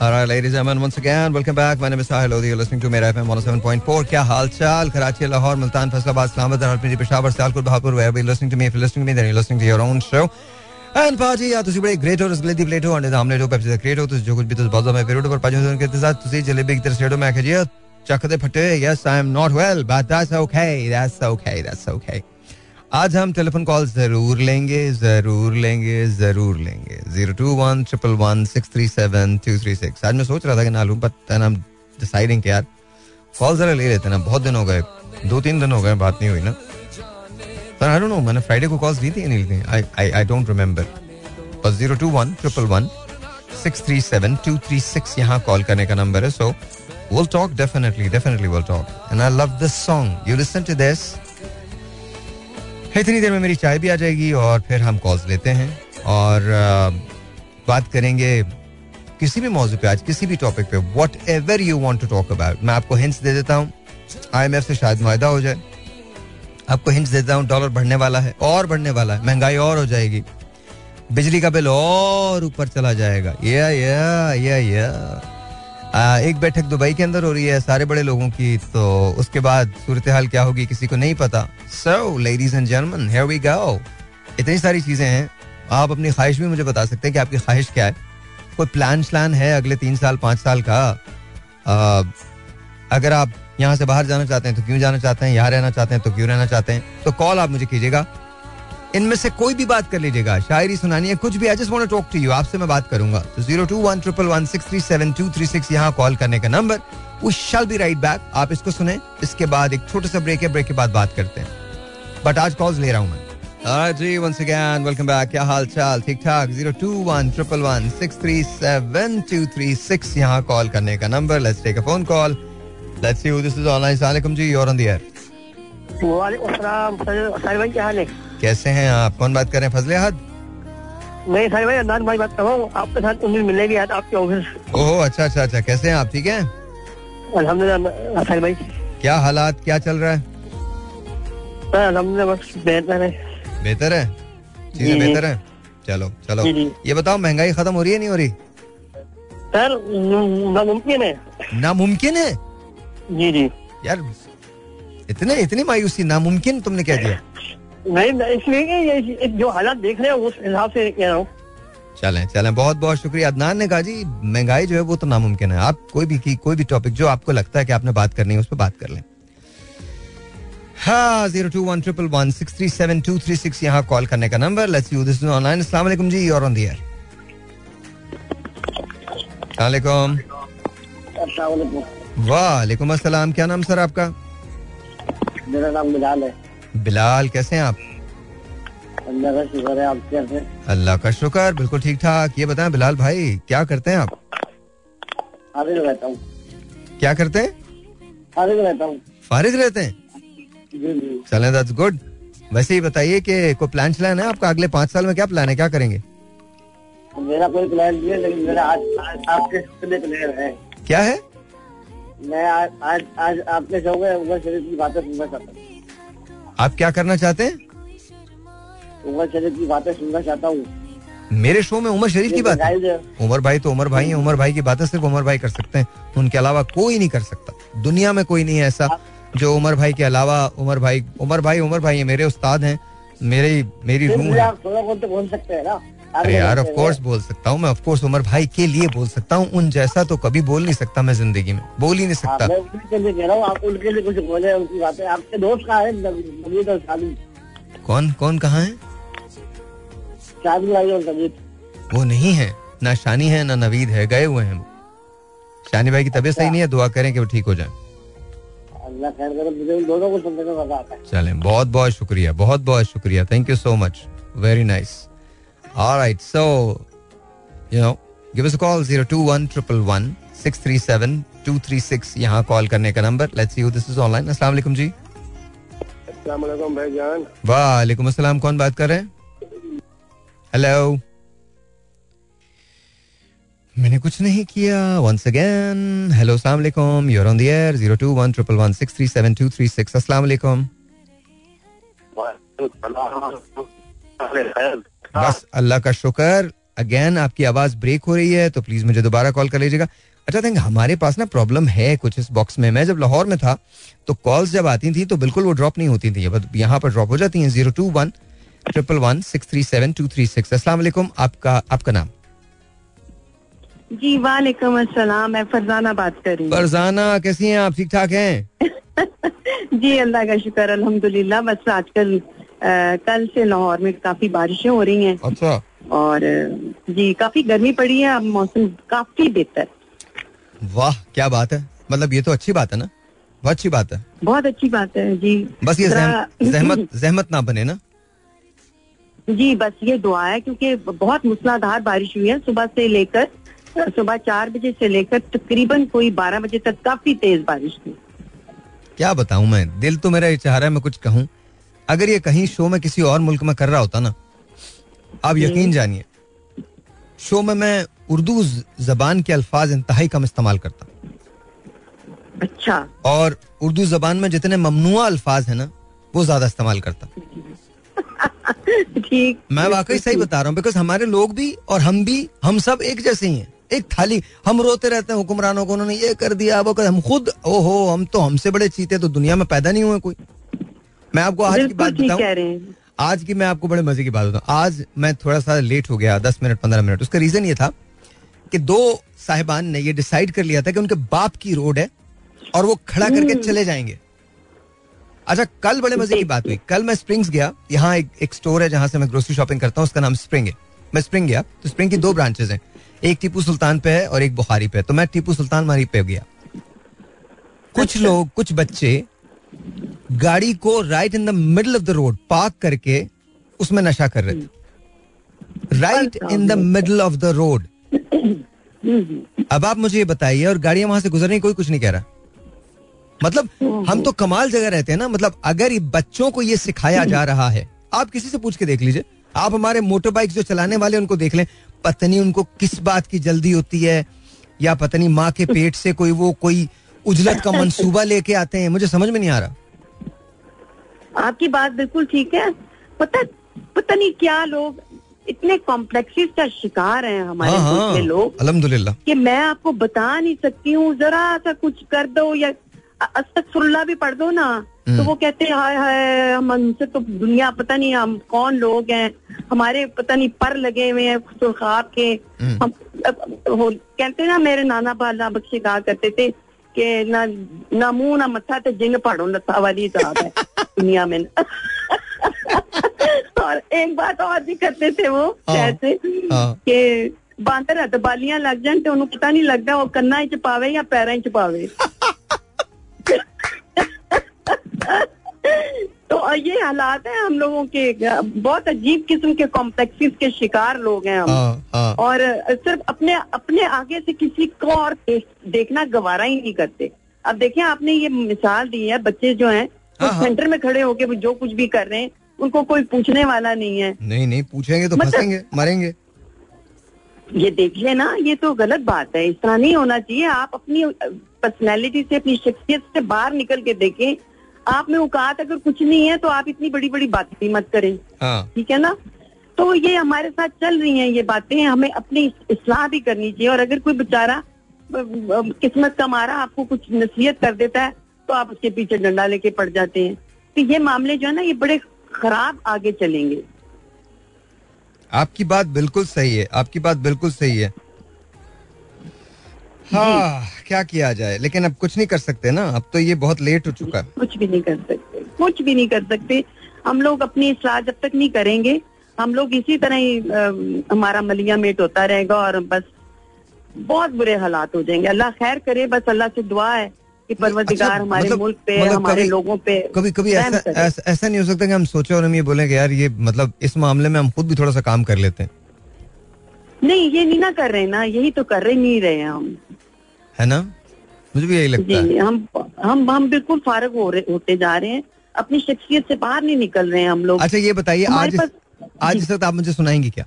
Alright, ladies and gentlemen, once again, welcome back. My name is Sahil Lodi. You're listening to Mera FM 107.4. क्या हाल चाल Karachi Lahore Multan Faisalabad Islamabad Rawalpindi Peshawar Sialkot Bahawalpur wherever you're listening to me if you're listening to me then you're listening to your own show and paaji या ਤੁਸੀਂ ਬੜੇ great ਹੋ ਰਸਗਲੇ plate ਹੋ ਅੰਡੇ omelette ਹੋ Pepsi ਦਾ crate ਹੋ ਤੁਸੀਂ ਜੋ ਕੁਝ ਵੀ ਤੁਸੀਂ ਬਹੁਤ ਮੈਂ ਫੇਵਰਟ ਪਰ ਪਾਜੀ ਹੋਣ ਕੇ ਸਾਥ ਤੁਸੀਂ ਜਲੇਬੀ की तरह स्टेडो में आके जी ਚੱਕ ਦੇ फटे yes I am not well but that's okay that's okay that's okay आज हम टेलीफोन कॉल ज़रूर लेंगे ज़रूर लेंगे ज़रूर लेंगे। Zero two one triple one six three seven two three six आज मैं सोच रहा था कि ना लूँ बट आई डिसाइडिंग यार कॉल जरा ले लेते ना, बहुत दिन हो गए दो तीन दिन हो गए, बात नहीं हुई ना। पर आई डोंट नो मैंने फ्राइडे को कॉल्स दी थी नहीं ली I I I don't remember बस zero two one triple one six three seven two three six यहाँ कॉल करने का नंबर है so will talk definitely definitely will talk and I love this song you listen to this इतनी देर में मेरी चाय भी आ जाएगी और फिर हम कॉल्स लेते हैं और बात करेंगे किसी भी मौजू पे आज, किसी भी टॉपिक पे whatever you want to talk about मैं आपको हिंट्स दे देता हूँ। आई एम एफ़ से शायद मुहिदा हो जाए। आपको हिंट्स देता हूँ डॉलर बढ़ने वाला है, और बढ़ने वाला है, महँगाई और हो जाएगी। बिजली का बिल और ऊपर चला जाएगा। या या या या एक बैठक दुबई के अंदर हो रही है सारे बड़े लोगों की तो उसके बाद सूरत हाल क्या होगी किसी को नहीं पता। So ladies and gentlemen here we go इतनी सारी चीज़ें हैं। आप अपनी ख्वाहिश भी मुझे बता सकते हैं कि आपकी ख्वाहिश क्या है। कोई प्लान श्लान है अगले तीन साल पाँच साल का? आ, अगर आप यहाँ से बाहर जाना चाहते हैं तो क्यों जाना चाहते हैं? यहाँ रहना चाहते हैं तो क्यों रहना चाहते हैं? तो कॉल आप मुझे कीजिएगा। इनमें से कोई भी बात कर लीजिएगा। शायरी सुनानी है। कुछ भी I just want talk to you आपसे मैं बात करूँगा। तो zero two one triple one six three seven two three six यहाँ कॉल करने का नंबर। वो शैल बी राइट बैक आप इसको सुने। इसके बाद एक छोटा सा ब्रेक है। ब्रेक के बाद बात करते हैं। बट आज कॉल्स ले रहा हूँ मैं। जी वंस अगेन वेलकम बैक क्या हाल चाल ठीक ठाक? Zero two one triple one six three seven two three six यहाँ कॉल करने का number. Let's take a phone call let's see this is online सलाम जी और ऑन द एयर वालेकुम अस्सलाम साहिल भाई, क्या हाल है? कैसे हैं आप? कौन बात कर रहे हैं? फजले हद मैं साहिल भाई अदनान भाई बात कर रहा हूँ। आपके साथ उम्मीद मिलने भी आज आपके ऑफ़िस। ओहो अच्छा अच्छा अच्छा। कैसे हैं आप? ठीक हैं? अल्हम्दुलिल्लाह साहिल भाई। क्या हालात? क्या चल रहा है? सर अल्हम्दुलिल्लाह बस बेहतर है। बेहतर है? चीज़ें बेहतर है? चलो चलो। ये बताओ महँगाई खत्म हो रही है नहीं हो रही? सर नामुमकिन है। नामुमकिन है? जी जी। यार इतने इतनी मायूसी नामुमकिन तुमने कह दिया। नहीं नहीं, इसलिए जो हालात देख रहे हैं उस हिसाब से कह रहा हूँ। चलें चलें बहुत बहुत शुक्रिया। अदनान ने कहा जी महँगाई जो है वो तो नामुमकिन है। आप कोई भी की कोई भी टॉपिक जो आपको लगता है कि आपने बात करनी है उस पर बात कर लें। हाँ zero two one triple one six three seven two three six यहाँ कॉल करने का number let's you this online अस्सलाम वालेकुम जी और ऑन द एयर वालेकुम वालेकुम अस्सलाम क्या नाम सर आपका? मेरा नाम बिलाल है। बिलाल कैसे हैं आप? अल्लाह का शुक्र है आप कैसे अल्लाह का शुक्र बिल्कुल ठीक ठाक। ये बताएँ बिलाल भाई क्या करते हैं आप? फारिग रहता हूँ। क्या करते हैं? फारिग रहता हूँ। फारिग रहते हैं? जी जी। चलें दैट्स गुड वैसे ही बताइए कि कोई प्लान चलान है आपका? अगले पाँच साल में क्या प्लान है? क्या करेंगे? मेरा कोई प्लान नहीं है लेकिन मेरा आज आज आपके प्लेयर है? क्या है? मैं आज आज आज आपके शो में उमर शरीफ की बातें सुनना चाहता हूँ। आप क्या करना चाहते हैं? उमर शरीफ की बातें सुनना चाहता हूँ। मेरे शो में उमर शरीफ की बात? उमर भाई तो उमर भाई हैं उमर भाई की बातें सिर्फ़ उमर भाई कर सकते हैं। उनके अलावा कोई नहीं कर सकता। दुनिया में कोई नहीं है ऐसा जो उमर भाई के अलावा उमर भाई उमर भाई उमर भाई है मेरे उस्ताद हैं मेरे मेरी रूह है। अरे यार ऑफ़ कोर्स बोल सकता हूँ मैं ऑफ़ कोर्स उमर भाई के लिए बोल सकता हूँ उन जैसा तो कभी बोल नहीं सकता मैं ज़िंदगी में बोल ही नहीं हाँ, सकता। मैं उनके लिए कह रहा हूँ आप उनके लिए कुछ बोले उनकी बातें। आपके दोस्त का है? नवीद और शादी। कौन कौन कहाँ है? शादी आई और नवीद वो नहीं है ना शानी है ना नवीद है गए हुए हैं शानी भाई की तबीयत सही नहीं है दुआ करें कि वो ठीक हो जाए। चलें बहुत बहुत शुक्रिया बहुत बहुत शुक्रिया thank you so much very nice alright so you know give us a call 021 637 यहाँ कॉल करने का number let's see this is online अस्सलाम वालेकुम जी. अस्सलाम वालेकुम भाईजान वालेकुम अस्सलाम कौन बात कर रहे हैं? हेलो मैंने कुछ नहीं किया. वंस अगेन हेलो अस्सलाम वालेकुम you are on the air 02111637236 अस्सलाम वालेकुम बस अल्लाह का शुक्र। अगेन आपकी आवाज़ ब्रेक हो रही है तो प्लीज़ मुझे दोबारा कॉल कर लीजिएगा। अच्छा थिंक हमारे पास ना प्रॉब्लम है कुछ इस बॉक्स में। मैं जब लाहौर में था तो कॉल्स जब आती थी तो बिल्कुल वो ड्रॉप नहीं होती थी। यहाँ पर ड्रॉप हो जाती हैं zero two one triple one six three seven two three six असला आपका आपका नाम? जी वालेकुम अस्सलाम मैं फरजाना बात कर रही हूँ। फरजाना कैसी हैं आप? ठीक ठाक हैं? जी अल्लाह का शुक्र अल्हम्दुलिल्लाह बस आजकल कल से लाहौर में काफ़ी बारिशें हो रही हैं। अच्छा। और जी काफ़ी गर्मी पड़ी है अब मौसम काफ़ी बेहतर। वाह क्या बात है। मतलब ये तो अच्छी बात है ना? बहुत अच्छी बात है। बहुत अच्छी बात है जी। बस ये जहम- जहमत जहमत ना बने ना? जी बस ये दुआ है क्योंकि बहुत मूसलाधार बारिश हुई है सुबह से लेकर सुबह चार बजे से लेकर तकरीबन कोई बारह बजे तक काफ़ी तेज बारिश थी। क्या बताऊँ मैं? दिल तो मेरा ये चाह रहा है मैं कुछ कहूँ। अगर ये कहीं शो में किसी और मुल्क में कर रहा होता ना आप यकीन जानिए शो में मैं उर्दू जबान के अल्फाज इंतहाई कम इस्तेमाल करता। अच्छा। और उर्दू जबान में जितने ममनुआ अल्फाज है ना वो ज़्यादा इस्तेमाल करता। ठीक। मैं वाकई सही बता रहा हूँ बिकॉज़ हमारे लोग भी और हम भी हम सब एक जैसे ही हैं। एक थाली हम रोते रहते हैं हुक्मरानों को उन्होंने ये कर दिया वो कर हम खुद ओहो हम तो हमसे बड़े चीते तो दुनिया में पैदा नहीं हुए कोई। मैं आपको आज की बात बताऊँ आज की मैं आपको बड़े मज़े की बात बताऊँ। आज मैं थोड़ा सा लेट हो गया दस मिनट पंद्रह मिनट। उसका रीजन ये था कि दो साहिबान ने ये डिसाइड कर लिया था कि उनके बाप की रोड है और वो खड़ा करके चले जाएँगे। अच्छा कल बड़े मज़े की बात हुई। कल मैं स्प्रिंग्स गया। यहाँ एक, एक स्टोर है जहाँ से मैं ग्रोसरी शॉपिंग करता हूँ। उसका नाम स्प्रिंग है। मैं स्प्रिंग गया। तो स्प्रिंग की दो ब्रांचेस हैं। एक टीपू सुल्तान पे है और एक बुखारी पे है। तो मैं टीपू सुल्तान मारी पे गया। कुछ लोग कुछ बच्चे गाड़ी को right in the middle of the road park करके उसमें नशा कर रहे थे। Right in the middle of the road अब आप मुझे ये बताइए और गाड़ियाँ वहाँ से गुजर रही कोई कुछ नहीं कह रहा। मतलब हम तो कमाल जगह रहते हैं ना मतलब अगर ये बच्चों को ये सिखाया जा रहा है आप किसी से पूछ के देख लीजिए। आप हमारे मोटर बाइक जो चलाने वाले उनको देख लें पता नहीं उनको किस बात की जल्दी होती है या पता नहीं माँ के पेट से कोई वो कोई उजलत का मंसूबा लेके आते हैं मुझे समझ में नहीं आ रहा आपकी बात बिल्कुल ठीक है पता पता नहीं क्या लोग इतने कॉम्प्लेक्सिस का शिकार हैं हमारे हाँ हाँ के लोग अल्हम्दुलिल्लाह कि मैं आपको बता नहीं सकती हूँ जरा सा कुछ कर दो या अस्तगफुरुल्लाह भी पढ़ दो ना हम्म। तो वो कहते हैं हाय हाय हम हमसे तो दुनिया पता नहीं हम कौन लोग हैं हमारे पता नहीं पर लगे हुए हैं सुरखाब के हम्म। हम कहते ना मेरे नाना बाला बख्शे कहा करते थे कि ना ना मुँह ना मथा ते जिंग पहाड़ों लता वाली हिसाब है दुनिया में। और एक बात और भी करते थे वो शहर से कि बांदर हथ तो बालियाँ लग जाए तो उन्होंने पता नहीं लगता वो कन्ना च पावे या पैर च पावे। तो ये हालात है हम लोगों के बहुत अजीब किस्म के कॉम्प्लेक्सिस के शिकार लोग हैं हम। हाँ हाँ। और सिर्फ़ अपने अपने आगे से किसी को और देखना गवारा ही नहीं करते। अब देखें आपने ये मिसाल दी है बच्चे जो हैं वो हाँ। सेंटर में खड़े होके वो जो कुछ भी कर रहे हैं उनको कोई पूछने वाला नहीं है। नहीं नहीं पूछेंगे तो मतलब- फंसेंगे मरेंगे। ये देखिए ना ये तो गलत बात है इस तरह नहीं होना चाहिए। आप अपनी पर्सनैलिटी से अपनी शख्सियत से बाहर निकल के देखें आप में औकात अगर कुछ नहीं है तो आप इतनी बड़ी बड़ी बातें भी मत करें। हाँ। ठीक है ना? तो ये हमारे साथ चल रही हैं ये बातें। हमें अपनी इसलाह भी करनी चाहिए और अगर कोई बेचारा किस्मत का मारा आपको कुछ नसीहत कर देता है तो आप उसके पीछे डंडा लेके पड़ जाते हैं। तो ये मामले जो है ना ये बड़े खराब आगे चलेंगे। आपकी बात बिल्कुल सही है आपकी बात बिल्कुल सही है। हाँ क्या किया जाए? लेकिन अब कुछ नहीं कर सकते ना। अब तो ये बहुत लेट हो चुका। है कुछ भी नहीं कर सकते। कुछ भी नहीं कर सकते। हम लोग अपनी इसलाह जब तक नहीं करेंगे हम लोग इसी तरह ही हमारा मलिया मेट होता रहेगा और बस बहुत बुरे हालात हो जाएँगे। अल्लाह खैर करे बस अल्लाह से दुआ है कि परवरदिगार अच्छा, हमारे मतलब- मुल्क पे मतलब हमारे कभी- लोगों पे कभी कभी ऐसा ऐसा, ऐसा नहीं हो सकता कि हम सोचे और हम ये बोले कि यार ये मतलब इस मामले में हम खुद भी थोड़ा सा काम कर लेते हैं। नहीं ये नहीं ना कर रहे ना यही तो कर रहे नहीं रहे हम। है ना? मुझे भी यही लगता है। हम हम हम बिल्कुल फारग हो रहे होते जा रहे हैं। अपनी शख्सियत से बाहर नहीं निकल रहे हैं हम लोग। अच्छा ये बताइए आज आज इस वक्त आप मुझे सुनाएँगी क्या?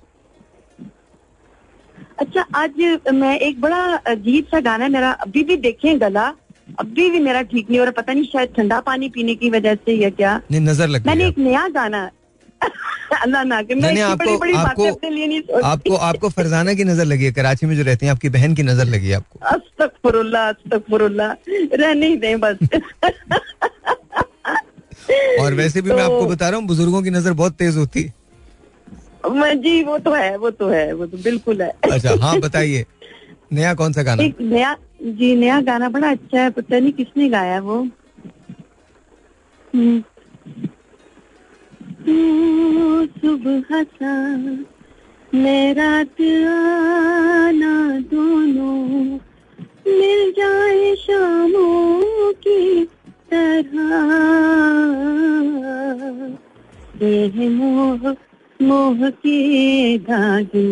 अच्छा आज मैं एक बड़ा अजीब सा गाना है मेरा अभी भी देखे गला अभी भी मेरा ठीक नहीं हो रहा पता नहीं शायद ठंडा पानी पीने की वजह से या क्या। नहीं नज़र लग मैंने एक नया गाना अल्लाह ना करे नहीं, आपको- बड़ी बड़ी आपको- अपने लिए नहीं आपको आपको फरजाना की नज़र लगी है कराची में जो रहती हैं आपकी बहन की नज़र लगी है आपको? अस्तगफुरुल्लाह अस्तगफुरुल्लाह रहने ही दें बस। और वैसे भी तो, मैं आपको बता रहा हूँ बुज़ुर्गों की नज़र बहुत तेज होती है। जी वो तो है वो तो है वो तो बिल्कुल है। अच्छा हाँ बताइए। नया कौन सा गाना? एक नया जी नया गाना बड़ा अच्छा है पता नहीं किसने गाया वो? हम्म। तू सुबह सा मैं रात आना दोनों मिल जाए शामों की तरह। ये मोह मोह के धागे,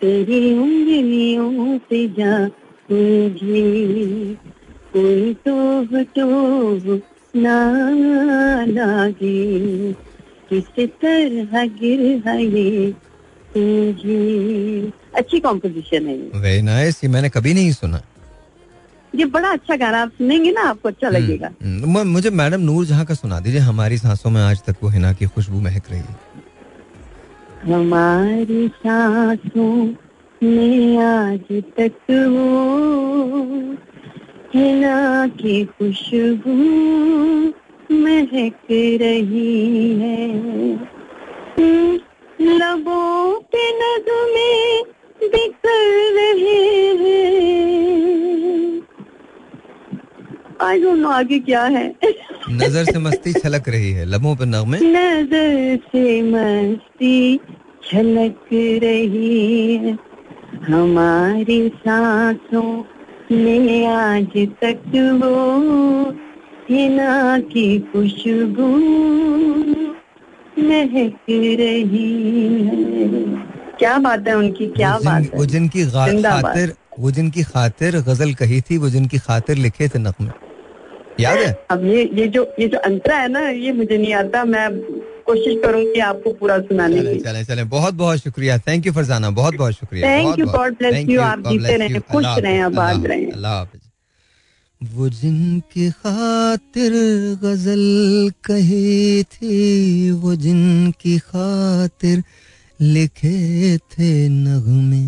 तेरी उंगलियों पे जा मुझे कोई तो तो ना लागे किस तरह गिर है ये तुझे। अच्छी कॉम्पोजिशन है वेरी नाइस ये मैंने कभी नहीं सुना। ये बड़ा अच्छा गाना आप सुनेंगे ना आपको अच्छा लगेगा। हम्म, हम्म, मुझे मैडम नूर जहाँ का सुना दीजिए हमारी सांसों में आज तक वो हिना की खुशबू महक रही है। हमारी सांसों में आज तक वो हिना की खुशबू महक रही है। हम्म, लबों पे नगमे बिखर रहे हैं। आई डोंट नो आगे क्या है। नज़र से मस्ती छलक रही है लबों पे नगमे। नज़र से मस्ती छलक रही है। हमारी सांसों में आज तक वो हिना की खुशबू महक रही है। क्या बात है उनकी क्या बात वो जिनकी खातिर वो जिनकी खातिर गज़ल कही थी वो जिनकी खातिर लिखे थे नगमे याद है? अब ये ये जो ये जो अंतरा है ना ये मुझे नहीं आता मैं कोशिश करूँगी आपको पूरा सुनाने की। चले चले। बहुत बहुत शुक्रिया थैंक यू फरजाना बहुत बहुत शुक्रिया। God bless Thank you, you, आप जीते रहें. खुश रहें, आबाद रहें। अल्लाह हाफिज। वो जिनकी खातिर गज़ल कही थी वो जिनकी खातिर लिखे थे नगमे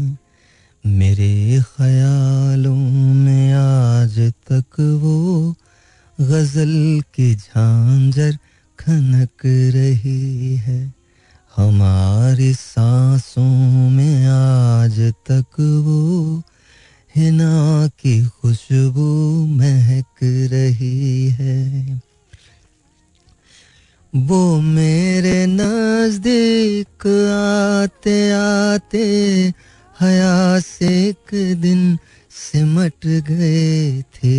मेरे ख्यालों में आज तक वो गज़ल की झांझर खनक रही है। हमारी सांसों में आज तक वो हिना की खुशबू महक रही है। वो मेरे नज़दीक आते आते हया से एक दिन सिमट गए थे।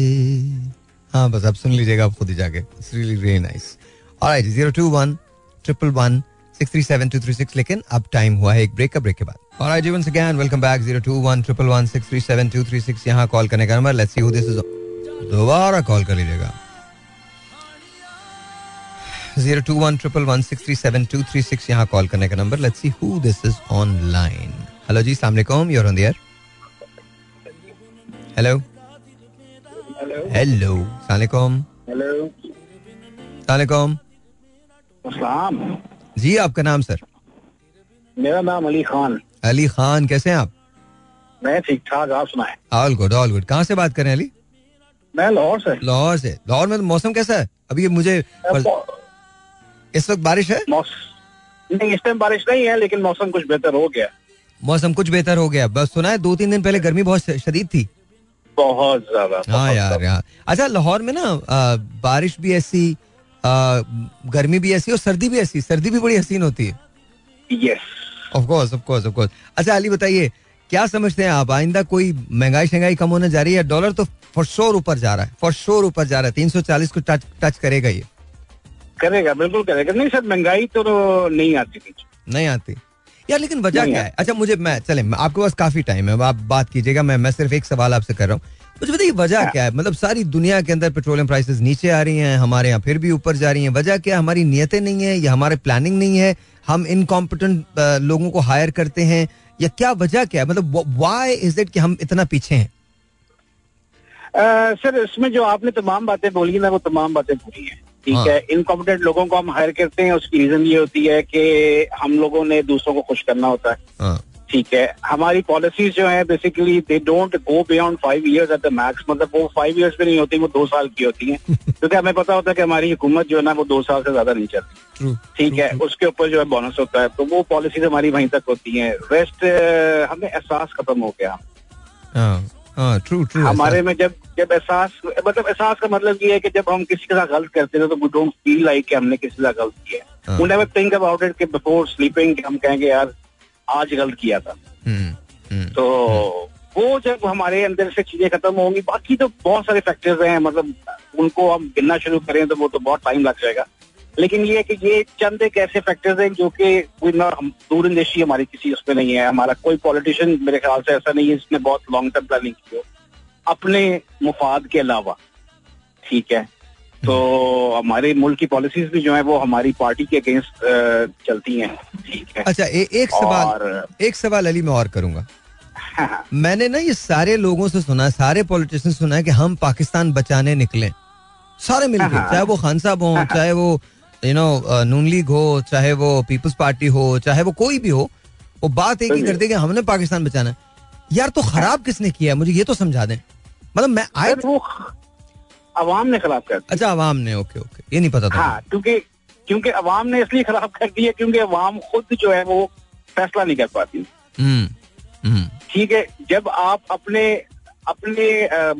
हाँ बस अब सुन लीजिएगा आप खुद ही जाके। It's really really nice alright zero two one triple one six three seven two three six लेकिन अब टाइम हुआ है एक ब्रेक का ब्रेक के बाद। ऑलराइट जी once again welcome back zero two one triple one six three seven two three six यहाँ call करने का number let's see who this is दोबारा कॉल कर लीजिएगा। Zero two one triple one six three seven two three six यहाँ call करने का number let's see who this is online hello जी सलाम you're on the air hello hello सलाम सलाम अस्सलाम। जी आपका नाम सर? मेरा नाम अली खान। अली खान कैसे हैं आप? मैं ठीक ठाक आप सुनाए। ऑल गुड ऑल गुड कहाँ से बात कर रहे हैं अली? मैं लाहौर से। लाहौर से। लाहौर में तो मौसम कैसा है? अभी ये मुझे इस वक्त बारिश है? मौस- नहीं इस टाइम बारिश नहीं है लेकिन मौसम कुछ बेहतर हो गया। मौसम कुछ बेहतर हो गया। बस सुना है दो तीन दिन पहले गर्मी बहुत शदीद थी। बहुत ज़्यादा हाँ यार यार अच्छा लाहौर में ना बारिश भी ऐसी गर्मी भी ऐसी और सर्दी भी ऐसी सर्दी भी बड़ी हसीन होती है। Yes of course of course of course अच्छा अली बताइए क्या समझते हैं आप आइंदा कोई महँगाई शहंगाई कम होने जा रही है डॉलर तो फॉर श्योर ऊपर जा रहा है? फॉर श्योर ऊपर जा रहा है तीन सौ चालीस को टच टच करेगा ये? करेगा बिल्कुल करेगा। नहीं सर महँगाई तो नहीं आती नहीं आती। यार लेकिन वजह क्या है? अच्छा मुझे मैं चले आपके पास काफ़ी टाइम है आप बात कीजिएगा मैं मैं सिर्फ़ एक सवाल आपसे कर रहा हूँ। मुझे बताइए वजह क्या है? मतलब सारी दुनिया के अंदर पेट्रोलियम प्राइसेस नीचे आ रही हैं हमारे यहाँ फिर भी ऊपर जा रही हैं। वजह क्या हमारी नियतें नहीं है या हमारे प्लानिंग नहीं है? हम इनकॉम्पिटेंट लोगों को हायर करते हैं या क्या वजह क्या है? मतलब वाई इज़ इट कि हम इतना पीछे हैं? सर इसमें जो आपने तमाम बातें बोली ना वो तमाम बातें बुरी हैं। ठीक हाँ। है इनकॉम्पिटेंट लोगों को हम हायर करते हैं उसकी रीजन ये होती है कि हम लोगों ने दूसरों को खुश करना होता है। हाँ। ठीक है। हमारी पॉलिसीज़ जो है basically they don't go beyond five years at the max मतलब वो फाइव इयर्स पे नहीं होती वो दो साल की होती है। क्योंकि हमें पता होता है कि हमारी हुकूमत जो है ना वो दो साल से ज़्यादा नहीं चलती। ठीक है उसके ऊपर जो है बोनस होता है। तो वो पॉलिसीज़ हमारी वहीं तक होती है। रेस्ट हमें एहसास खत्म हो गया। हाँ हाँ ट्रू ट्रू हमारे में जब जब एहसास मतलब एहसास का मतलब ये है कि जब हम किसी के साथ गलत करते थे तो वी डोंट फील लाइक कि हमने किसी के साथ गलत किया है। थिंक अबाउट इट कि बिफोर स्लीपिंग हम कहेंगे यार आज गलत किया था। हम्म, तो वो जब हमारे अंदर से चीज़ें खत्म होंगी बाकी तो बहुत सारे फैक्टर्स हैं मतलब उनको हम गिनना शुरू करें तो वो तो बहुत टाइम लग जाएगा। लेकिन ये है कि ये चंद एक ऐसे फैक्टर्स हैं जो कि कोई ना हम दूर अंदेशी हमारी किसी उसमें नहीं है। हमारा कोई पॉलिटिशियन मेरे ख्याल से ऐसा नहीं है जिसने बहुत लॉन्ग टर्म प्लानिंग की हो। अपने मुफाद के अलावा ठीक है? तो हमारे मुल्क की पॉलिसीज़ भी जो है वो हमारी पार्टी के अगेंस्ट चलती हैं। ठीक है। अच्छा ए, एक सवाल और एक सवाल अली मैं और करूँगा। मैंने ना ये सारे लोगों से सुना है सारे पॉलिटिशियन सुना है कि हम पाकिस्तान बचाने निकले। सारे मिलके हाँ। चाहे वो खान साहब हो चाहे वो यू नो नून लीग हो चाहे वो पीपल्स पार्टी हो चाहे वो कोई भी हो वो बात एक ही हाँ। करते कि हमने पाकिस्तान बचाना है। यार तो खराब किसने किया है? मुझे ये तो समझा दें। मतलब मैं आई वो अवाम ने खराब कर दिया। अच्छा अवाम ने ओके ओके ये नहीं पता था। हाँ क्योंकि क्योंकि अवाम ने इसलिए खराब कर दिया क्योंकि अवाम खुद जो है वो फैसला नहीं कर पाती। हम्म हम्म। ठीक है जब आप अपने अपने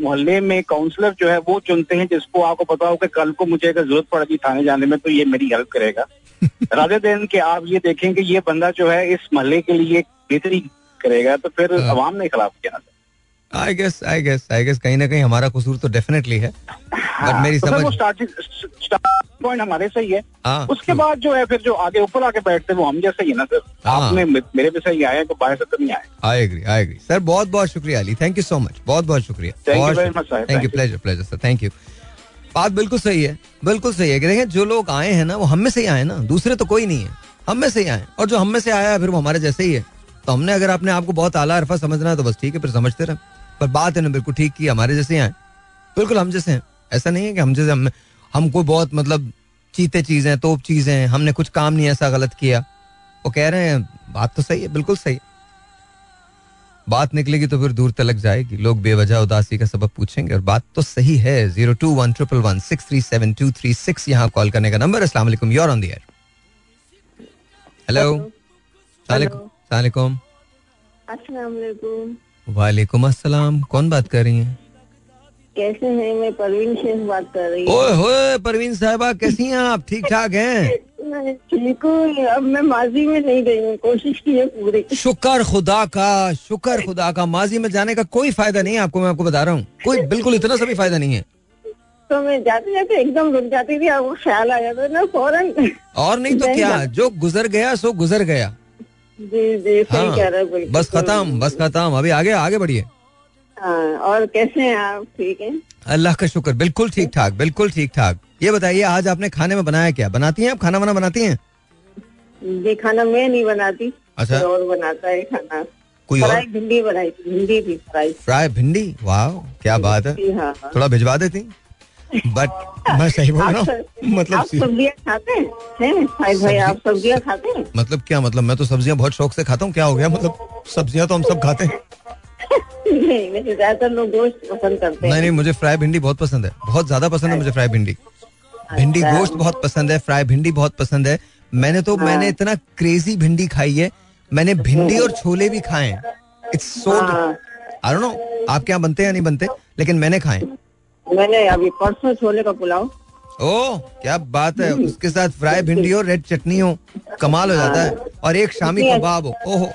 मोहल्ले में काउंसलर जो है वो चुनते हैं जिसको आपको पता हो कि कल को मुझे अगर ज़रूरत पड़ेगी थाने जाने में तो ये मेरी हेल्प करेगा। राधे दिन कि आप ये देखें कि ये बंदा जो है इस मोहल्ले के लिए बेहतरी करेगा तो फिर हाँ। अवाम ने खराब किया। I guess I guess I guess कहीं ना कहीं हमारा कसूर तो डेफिनेटली है। बट मेरी तो समझ स्टार्टिंग पॉइंट हमारे सही है। हाँ, उसके बाद जो है फिर जो आगे ऊपर आके बैठते वो हम जैसे ही है ना सर। हाँ। आपने मेरे पे सही आए तो बाहर से तो नहीं आए। I agree I agree sir बहुत बहुत शुक्रिया Ali. Thank you so much बहुत बहुत शुक्रिया। Thank you बहुत very much, sir. Thank you pleasure pleasure sir thank you बात बिल्कुल सही है बिल्कुल सही है। कि देखें जो लोग आए हैं ना वो हम में से ही आए ना। दूसरे तो कोई नहीं है। हम में से ही आए और जो हम में से आया है फिर वो हमारे जैसे ही है। तो हमने अगर अपने आपको बहुत आला अरफा समझना है तो बस ठीक है फिर समझते रहे। पर बात है ना बिल्कुल ठीक की हमारे जैसे ही। बिल्कुल हम जैसे हैं। ऐसा नहीं है कि हम जैसे हम हम कोई बहुत मतलब चीते चीज़ें तोप चीज़ हैं हमने कुछ काम नहीं ऐसा गलत किया। वो कह रहे हैं बात तो सही है बिल्कुल सही। है बात निकलेगी तो फिर दूर तलक जाएगी। लोग बेवजह उदासी का सबब पूछेंगे और बात तो सही है। Zero two one triple one six three seven two three six यहाँ कॉल करने का नंबर। अस्सलाम वालेकुम योर ऑन हेलो सलामकुम अस्सलाम वालेकुम अस्सलाम कौन बात कर रही हैं? कैसे हैं? मैं परवीन शेख बात कर रही हूँ। ओए होए परवीन साहबा कैसी हैं आप? ठीक ठाक हैं? ठीक हूँ अब मैं माजी में नहीं गई हूँ कोशिश की है पूरी। शुक्र खुदा का शुक्र खुदा का माजी में जाने का कोई फ़ायदा नहीं है आपको मैं आपको बता रहा हूँ। कोई बिल्कुल इतना सा भी फ़ायदा नहीं है। तो मैं जाते जाते एकदम रुक जाती थी आपको ख्याल आ जाता ना फ़ौरन। और नहीं तो क्या जो गुजर गया सो गुजर गया। जी जी सही हाँ, कह रहे बस खत्म बस खत्म। अभी आगे आगे बढ़िए। हाँ और कैसे हैं आप? ठीक हैं? अल्लाह का शुक्र बिल्कुल ठीक ठाक बिल्कुल ठीक ठाक। ये बताइए आज आपने खाने में बनाया क्या? बनाती हैं आप? खाना वाना बनाती हैं? ये खाना मैं नहीं बनाती अच्छा। और बनाता है खाना। कोई और? भिंडी बनाई भिंडी भी फ्राई। फ्राई भिंडी? वाह क्या बात हाँ हाँ। थोड़ा भिजवा देती। बट मैं सही बोल रहा हूँ? मतलब आप सब्ज़ियाँ खाते हैं? हैं? भाई भाई आप सब्ज़ियाँ खाते हैं? मतलब क्या मतलब? मैं तो सब्ज़ियाँ बहुत शौक से खाता हूँ क्या हो गया? मतलब सब्ज़ियाँ तो हम सब खाते हैं। नहीं नहीं ज़्यादातर लोग गोश्त पसंद करते हैं। नहीं नहीं मुझे फ्राई भिंडी बहुत पसंद है। बहुत ज़्यादा पसंद है मुझे फ्राई भिंडी। भिंडी अच्छा। गोश्त बहुत पसंद है फ्राई भिंडी बहुत पसंद है। मैंने तो मैंने इतना क्रेजी भिंडी खाई है। मैंने भिंडी और छोले भी खाए हैं। इट्स सो हाँ। आई डोंट नो आपके यहाँ बनते हैं या नहीं बनते लेकिन मैंने खाए मैंने अभी परसों छोले का पुलाव। ओ क्या बात है। उसके साथ फ्राई भिंडी हो रेड चटनी हो। कमाल हो जाता है। और एक शामी कबाब हो। ओहो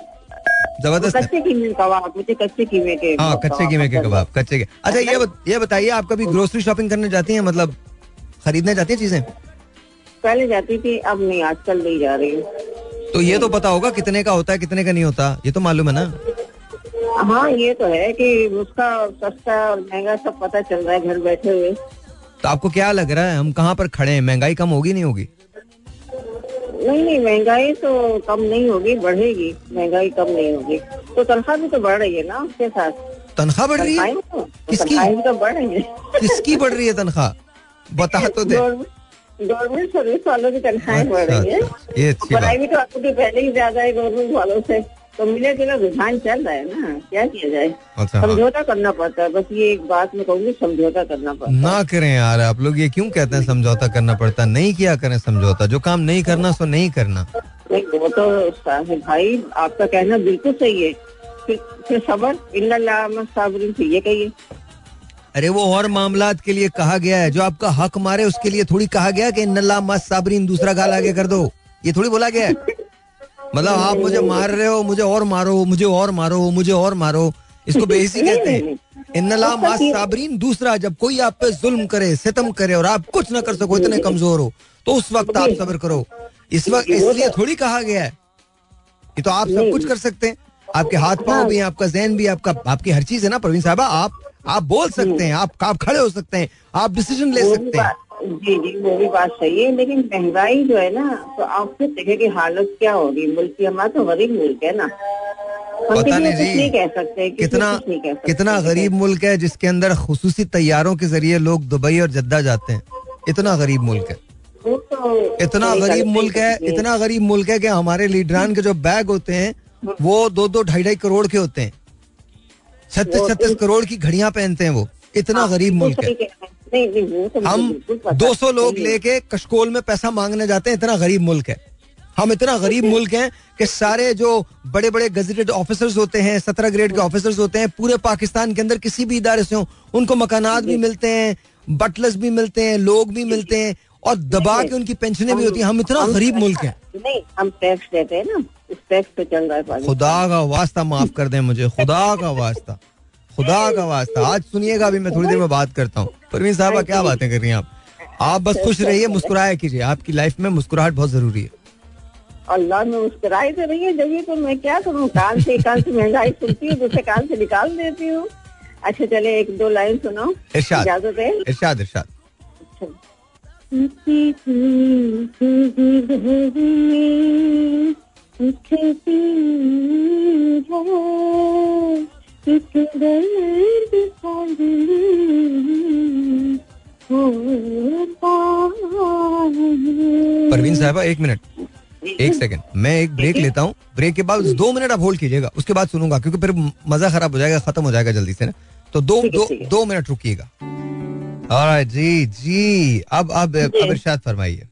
ज़बरदस्त कच्चे कीमे कबाब मुझे कच्चे कीमे के हाँ कच्चे कीमे के कबाब कच्चे के। अच्छा ये बत, ये बताइए आप कभी ग्रोसरी शॉपिंग करने जाती हैं? मतलब खरीदने जाती हैं चीज़ें? पहले जाती थी अब नहीं आजकल नहीं जा रही हूँ। तो ये तो पता होगा कितने का होता है कितने का नहीं होता। ये तो मालूम है ना। हाँ ये तो है कि उसका सस्ता और महँगा सब पता चल रहा है घर बैठे हुए। तो आपको क्या लग रहा है हम कहाँ पर खड़े हैं? महँगाई कम होगी नहीं होगी? नहीं नहीं महँगाई तो कम नहीं होगी बढ़ेगी। महँगाई कम नहीं होगी। तो तनख्वाह भी तो बढ़ रही है ना उसके साथ। तनख्वाह बढ़ रही है? तो- किसकी? तो बढ़ रही है। किसकी बढ़ रही है तनख्वाह? बता तो दे। गवर्नमेंट सर्विस वालों की तनख्वाहें बढ़ अच्छा, रही है। अच्छा, पढ़ाई भी तो आपको पहले ही ज़्यादा है गवर्नमेंट वालों से। तो मिले जुला रुझान चल रहा है ना क्या किया जाए? अच्छा समझौता हाँ। समझौता करना पड़ता है बस ये एक बात मैं कहूँगी समझौता करना पड़ता ना करें यार आप लोग ये क्यों कहते हैं समझौता करना पड़ता नहीं किया करें समझौता जो काम नहीं करना सो नहीं करना। वो तो है भाई आपका कहना बिल्कुल सही है। फिर फिर सबर साबरिन से ये कहिए। अरे वो और मामला के लिए कहा गया है जो आपका हक मारे उसके लिए थोड़ी कहा गया कि नल्ला मत साबरीन दूसरा गाल आगे कर दो? ये थोड़ी बोला गया है? मतलब आप मुझे मार रहे हो मुझे और मारो मुझे और मारो मुझे और मारो। इसको बेहिसी कहते हैं। इन्नला साबरीन दूसरा जब कोई आप पे जुल्म करे सितम करे और आप कुछ ना कर सको इतने कमज़ोर हो तो उस वक्त आप सब्र करो। इस वक्त इसलिए थोड़ी कहा गया है कि तो आप सब कुछ कर सकते हैं। आपके हाथ पाँव भी हैं आपका जहन भी आपका आपकी हर चीज़ है ना प्रवीण साहबा? आप आप बोल सकते हैं आप आप खड़े हो सकते हैं आप डिसीज़न ले सकते हैं। जी जी वो भी बात सही है लेकिन महँगाई जो है ना तो आप खुद देखे की हालत क्या होगी। मुल्क की हमारा तो गरीब मुल्क है ना। हम पता नहीं जी, नहीं कह सकते कितना नहीं कह सकते। कितना गरीब मुल्क है जिसके अंदर खसूसी तैयारों के ज़रिए लोग दुबई और जद्दा जाते हैं। इतना गरीब मुल्क है। तो इतना गरीब मुल्क है इतना गरीब मुल्क है कि हमारे लीडरान के जो बैग होते हैं वो दो दो ढाई ढाई करोड़ के होते हैं। छत्तीस छत्तीस तो- करोड़ की घड़ियाँ पहनते हैं वो। इतना गरीब मुल्क है। कह रहे हैं। नहीं नहीं तो हम दो सौ लोग लेके कशकोल में पैसा मांगने जाते हैं इतना गरीब मुल्क है। हम इतना गरीब मुल्क हैं कि सारे जो बड़े बड़े गजेटेड ऑफिसर्स होते हैं सत्रह ग्रेड के ऑफिसर्स होते हैं पूरे पाकिस्तान के अंदर किसी भी इदारे से हो उनको मकानात भी मिलते हैं बटलर्स भी मिलते हैं लोग भी मिलते हैं और दबा के उनकी पेंशनें भी होती हैं। हम इतना गरीब मुल्क हैं। नहीं हम टैक्स देते हैं ना। टैक्स पे चल रहा है खुदा का वास्ता माफ़ कर दें मुझे खुदा का वास्ता। खुदा का वास्ता। आज सुनिएगा अभी मैं थोड़ी देर में बात करता हूँ। परवीन साहबा क्या बातें कर रही हैं आप? आप बस खुश रहिए मुस्कुराया कीजिए। आपकी लाइफ में मुस्कुराहट बहुत ज़रूरी है। अल्लाह में मुस्कुराई तो रही है जब ये तो मैं क्या करूँ? कान से कान से महँगाई सुनती हूँ दूसरे कान से निकाल देती हूँ। अच्छा चले एक दो लाइन सुनाओ। इरशाद। इजाज़त है? इरशाद इरशाद। परवीन साहबा एक मिनट। एक सेकंड मैं एक ब्रेक लेता हूँ। ब्रेक के बाद दो मिनट आप होल्ड कीजिएगा। उसके बाद सुनूँगा क्योंकि फिर मज़ा खराब हो जाएगा खत्म हो जाएगा जल्दी से ना। तो दो दो दो मिनट रुकिएगा। Alright, जी जी। अब अब अब इरशाद फरमाइए।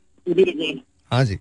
हाँ जी।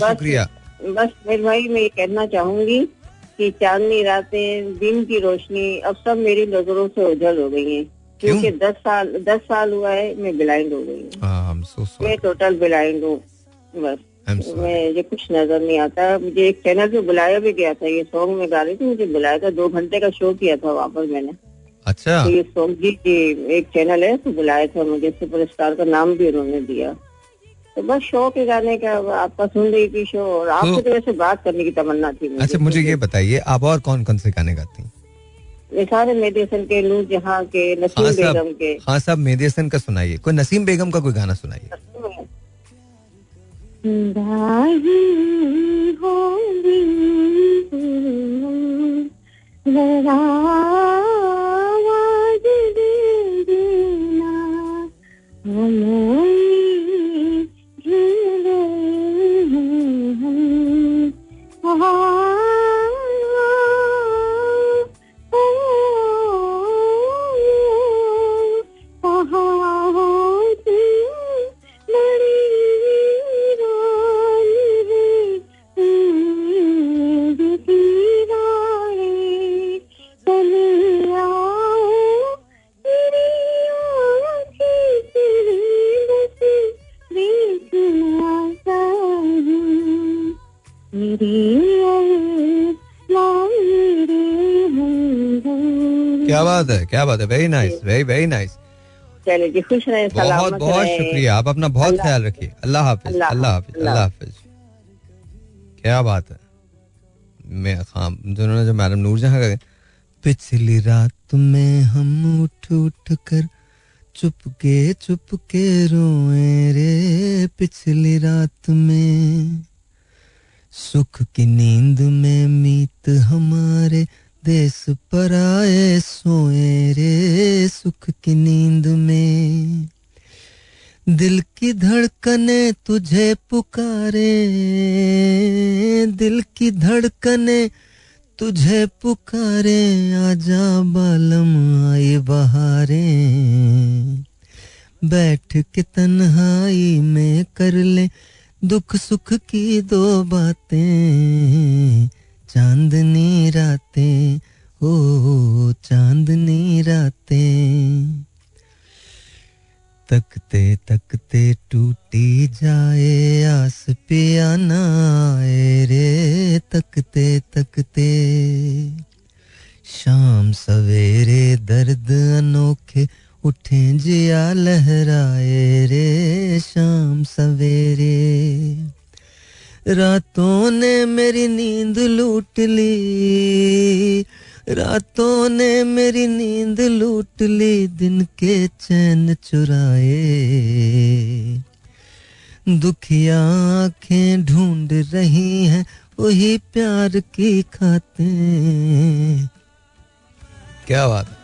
शुक्रिया। बस मेरे भाई मैं ये कहना चाहूँगी कि चांदनी रातें दिन की रोशनी अब सब मेरी नज़रों से उजल हो गई है। क्योंकि दस साल दस साल हुआ है मैं ब्लाइंड हो गई हूँ। हाँ so मैं टोटल ब्लाइंड हूँ बस। Sorry. मैं ये कुछ नज़र नहीं आता। मुझे एक चैनल पे बुलाया भी गया था ये सॉन्ग में गा रही थी मुझे बुलाया था दो घंटे का शो किया था वहाँ पर मैंने। अच्छा। तो ये सॉन्ग जी जी एक चैनल है तो बुलाया था मुझे सुपर स्टार का नाम भी उन्होंने दिया। तो बस शो के गाने का आपका सुन रही थी शो और आपसे तो वैसे बात करने की तमन्ना थी अच्छा मुझे ये बताइए आप और कौन कौन से गाने गाती हैं? सारे मेदेसन के नूर जहाँ के नसीम हाँ बेगम के। हाँ साहब मेदेसन का सुनाइए। कोई नसीम बेगम का कोई गाना सुनाइए। बात है? क्या बात है? Very nice very very nice चलिए जी खुश रहे बहुत बहुत शुक्रिया। आप अपना बहुत ख्याल रखिए। अल्लाह हाफिज अल्लाह हाफिज अल्लाह हाफिज। क्या बात है? मैं खाम दोनों जो मैडम नूर जहाँ का पिछली रात में हम उठ उठ कर चुपके चुपके रोए रे। पिछली रात में सुख की नींद में मीत हमारे देश पर आए सोए रे सुख की नींद में। दिल की धड़कने तुझे पुकारे, दिल की धड़कने तुझे पुकारे, आजा बालम आई बहारे। बैठ के तन्हाई में कर ले दुख सुख की दो बातें। चांदनी रातें, ओ, चांदनी रातें। तकते तकते टूटी जाए, आस पियाना आए रे, तकते तकते। शाम सवेरे दर्द अनोखे, उठे जिया लहराए रे, शाम सवेरे। रातों ने मेरी नींद लूट ली। रातों ने मेरी नींद लूट ली, दिन के चैन चुराए। दुखिया आँखें ढूंढ रही हैं, वही प्यार की खाते। क्या बात है?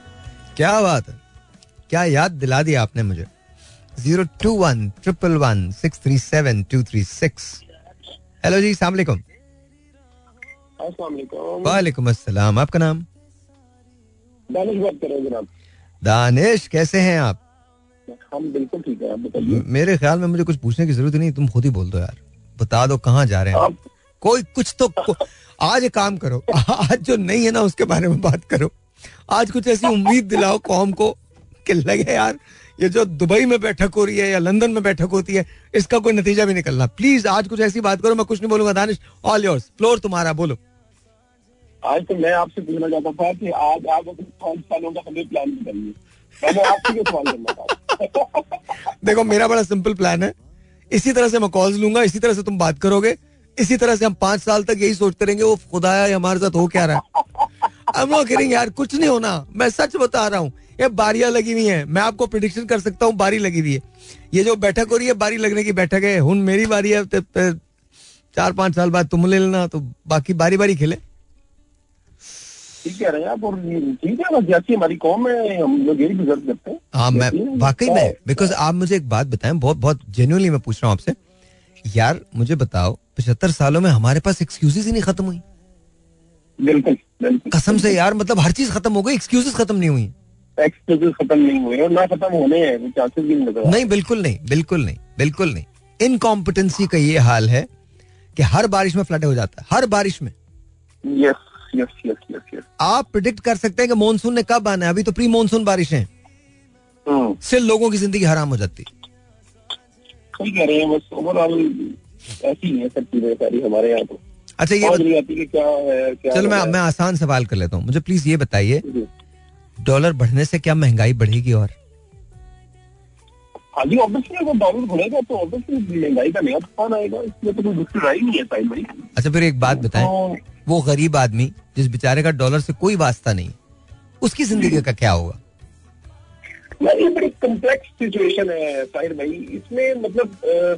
क्या बात है? क्या याद दिला दिया आपने मुझे? Zero two one, triple one, six three seven, two three six. Hello जी सलामकुम वालेकुम अस्सलाम आपका नाम दानिश बात कर रहे जनाब दानिश कैसे हैं आप हम बिल्कुल ठीक है आप बताइए मेरे ख्याल में मुझे कुछ पूछने की ज़रूरत नहीं तुम खुद ही बोल दो यार बता दो कहाँ जा रहे हैं आप कोई कुछ तो को, आज एक काम करो आज जो नहीं है ना उसके बारे में बात करो आज कुछ ऐसी उम्मीद दिलाओ कौम को कि लगे यार ये जो दुबई में बैठक हो रही है या लंदन में बैठक होती है इसका कोई नतीजा भी निकलना। प्लीज़ आज कुछ ऐसी बात करो मैं कुछ नहीं बोलूँगा। दानिश ऑल योर्स फ्लोर तुम्हारा बोलो। आज तो मैं आपसे पूछना चाहता था कि आज आप अपने पाँच सालों का हमें प्लान बताइए। मैंने आपसे क्यों सवाल करना था? देखो मेरा बड़ा सिंपल प्लान है। इसी तरह से मैं कॉल्स लूँगा इसी तरह से तुम बात करोगे इसी तरह से हम पाँच साल तक यही सोचते रहेंगे वो खुदाया हमारे साथ हो क्या रहा है? यार कुछ नहीं होना। मैं सच बता रहा हूँ ये बारियाँ लगी हुई हैं। मैं आपको प्रिडिक्शन कर सकता हूँ बारी लगी हुई है। ये जो बैठक हो रही है बारी लगने की बैठक है। हूँ मेरी बारी है ते- ते- चार पाँच साल बाद तुम ले लेना तो बाकी बारी बारी खेले। हैं है है हैं। हाँ मैं वाकई में बिकॉज़ आप मुझे एक बात बताएँ बहुत बहुत जेन्युइनली मैं पूछ रहा हूँ आपसे। यार मुझे बताओ पचहत्तर सालों में हमारे पास एक्सक्यूजेस ही नहीं खत्म हुई। बिल्कुल कसम से यार मतलब हर चीज़ खत्म हो गई एक्सक्यूजेस खत्म नहीं हुई। खत्म नहीं हुए और ना खत्म होने हैं चांसेस भी नहीं नहीं बिल्कुल नहीं बिल्कुल नहीं बिल्कुल नहीं। इनकॉम्पिटेंसी का ये हाल है कि हर बारिश में फ्लड हो जाता है हर बारिश में। Yes yes yes yes yes आप प्रिडिक्ट कर सकते हैं कि मानसून ने कब आना है अभी तो प्री मानसून बारिश है। हम्म। सिर्फ़ लोगों की ज़िंदगी हराम हो जाती। सही कह रहे हैं बस ओवरऑल ऐसी है सब चीज़ें सारी हमारे यहाँ तो। अच्छा ये बत... क्या है क्या चलो मैं मैं आसान सवाल कर लेता हूँ। मुझे प्लीज़ ये बताइए। डॉलर बढ़ने से क्या महँगाई बढ़ेगी और? हाँ जी ऑब्वियसली अगर डॉलर बढ़ेगा तो ऑब्वियसली महँगाई का नया तूफ़ान आएगा इसमें तो कोई दूसरी राय नहीं है साहिल भाई। अच्छा फिर एक बात बताएँ। तो वो गरीब आदमी जिस बेचारे का डॉलर से कोई वास्ता नहीं उसकी ज़िंदगी का क्या होगा? ये बड़ी कम्प्लेक्स सिचुएशन है साहिर भाई। इसमें मतलब अ,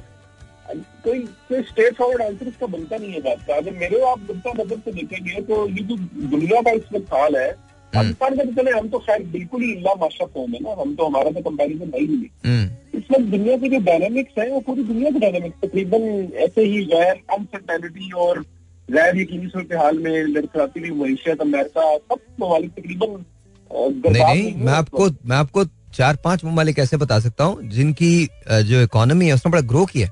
कोई कोई स्ट्रेट फॉरवर्ड आंसर इसका बनता नहीं है बात का। अगर मेरे आप बनता नज़र से देखेंगे तो ये जो दुनिया का इस वक्त हाल है पाकिस्तान का तो चले हम तो खैर बिल्कुल ही इल्ला माशा कौम है ना हम तो हमारा तो कंपैरिजन नहीं। मिली हम्म, इस वक्त दुनिया के जो डायनामिक्स है वो पूरी दुनिया के डायनामिक्स तकरीबन ऐसे ही गैर अनसर्टेनिटी और गैर यकीनी सूरत हाल में लड़खड़ाती हुई मीशत अमेरिका सब ममालिक तकरीबन नहीं नहीं मैं आपको मैं आपको चार पाँच ममालिक ऐसे बता सकता हूँ जिनकी जो इकोनॉमी है उसने बड़ा ग्रो किया।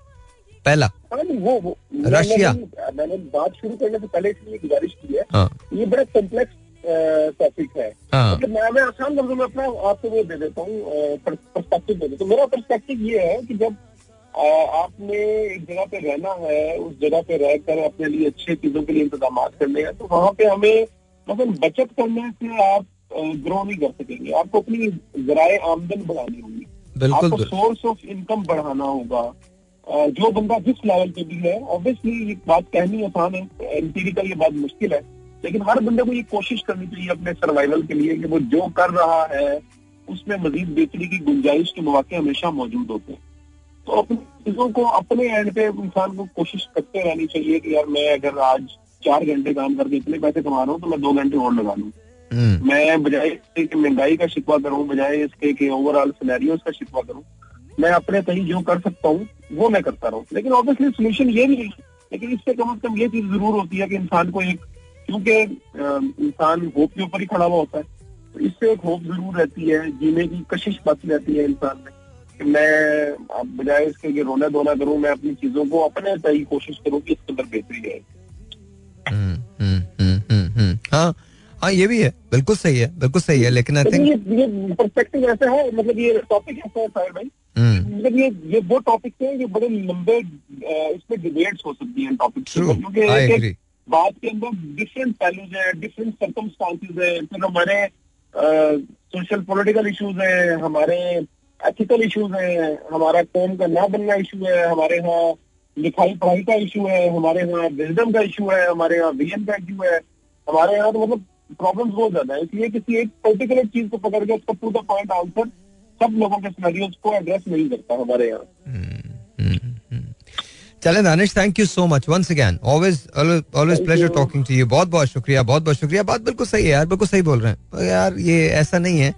पहला हाँ वो वो रशिया। मैंने मैंने बात शुरू करने से पहले इसलिए गुजारिश की है हाँ। ये बड़ा कॉम्प्लेक्स टॉपिक है। मतलब मैं मैं आसान लफ्जों में अपना आपको वो दे देता हूँ पर्सपेक्टिव दे देता हूँ। मेरा पर्सपेक्टिव ये है कि जब आपने एक जगह पे रहना है उस जगह पे रहकर अपने लिए अच्छे चीज़ों के लिए इंतज़ाम करने हैं तो वहाँ पे हमें मतलब बचत करने से आप ग्रो नहीं कर सकेंगे। आपको अपनी जराए आमदन बढ़ानी होगी। आपको सोर्स ऑफ़ इनकम बढ़ाना होगा। जो बंदा जिस लेवल पे भी है ऑब्वियसली ये बात कहनी आसान है एम्पीरिकल ये बात मुश्किल है लेकिन हर बंदे को ये कोशिश करनी चाहिए अपने सर्वाइवल के लिए कि वो जो कर रहा है उसमें मजीद बेहतरी की गुंजाइश के मौके हमेशा मौजूद होते हैं। तो अपनी चीज़ों को अपने एंड पे इंसान को कोशिश करते रहनी चाहिए कि यार मैं अगर आज चार घंटे काम करके इतने पैसे कमा रहा हूँ तो मैं दो घंटे और लगा लूँ। हम्म। मैं बजाय इसके महँगाई का शिकवा करूँ बजाय इसके कि ओवरऑल सिनेरियोज का शिकवा करूँ मैं अपने कहीं जो कर सकता हूँ वो मैं करता रहूँ। लेकिन ऑब्वियसली सोल्यूशन ये नहीं है। लेकिन इससे कम अज कम ये चीज़ ज़रूर होती है कि इंसान को एक क्योंकि इंसान होप के ऊपर ही खड़ा हुआ होता है। तो इससे एक होप ज़रूर रहती है जीने की कशिश बाकी रहती है इंसान में। कि मैं बजाय इसके कि रोना धोना करूँ मैं अपनी चीज़ों को अपने सही कोशिश करूँ कि इसके अंदर बेहतरी है हम्म, हम्म, हम्म, हाँ हाँ ये भी है। बिल्कुल सही है बिल्कुल सही है लेकिन आई थिंक ये ये परस्पेक्टिव ऐसा है मतलब ये टॉपिक ऐसा है साहिर भाई। मतलब ये ये वो टॉपिक है ये बड़े लंबे इसमें डिबेट्स हो सकती हैं टॉपिक क्योंकि बात के अंदर डिफरेंट पहलू है डिफरेंट सर्कमस्टांसिस है फिर हमारे सोशल पॉलिटिकल इश्यूज़ है, हमारे एथिकल इश्यूज़ है, हमारा कौम का ना बनना इशू है, हमारे यहाँ लिखाई पढ़ाई का इशू है, हमारे यहाँ विजडम का इशू है, हमारे यहाँ विजन का इशू है, हमारे यहाँ तो मतलब प्रॉब्लम बहुत ज़्यादा है इसलिए किसी एक पर्टिकुलर चीज़ को पकड़ के उसका पूरा पॉइंट आंसर सब लोगों के सिनेरियोज को एड्रेस नहीं करता हमारे यहाँ हम्म। चले Danish thank you so much once again always always pleasure talking to you बहुत बहुत शुक्रिया बहुत बहुत शुक्रिया। बात बिल्कुल सही है यार बिल्कुल सही बोल रहे हैं। यार ये ऐसा नहीं है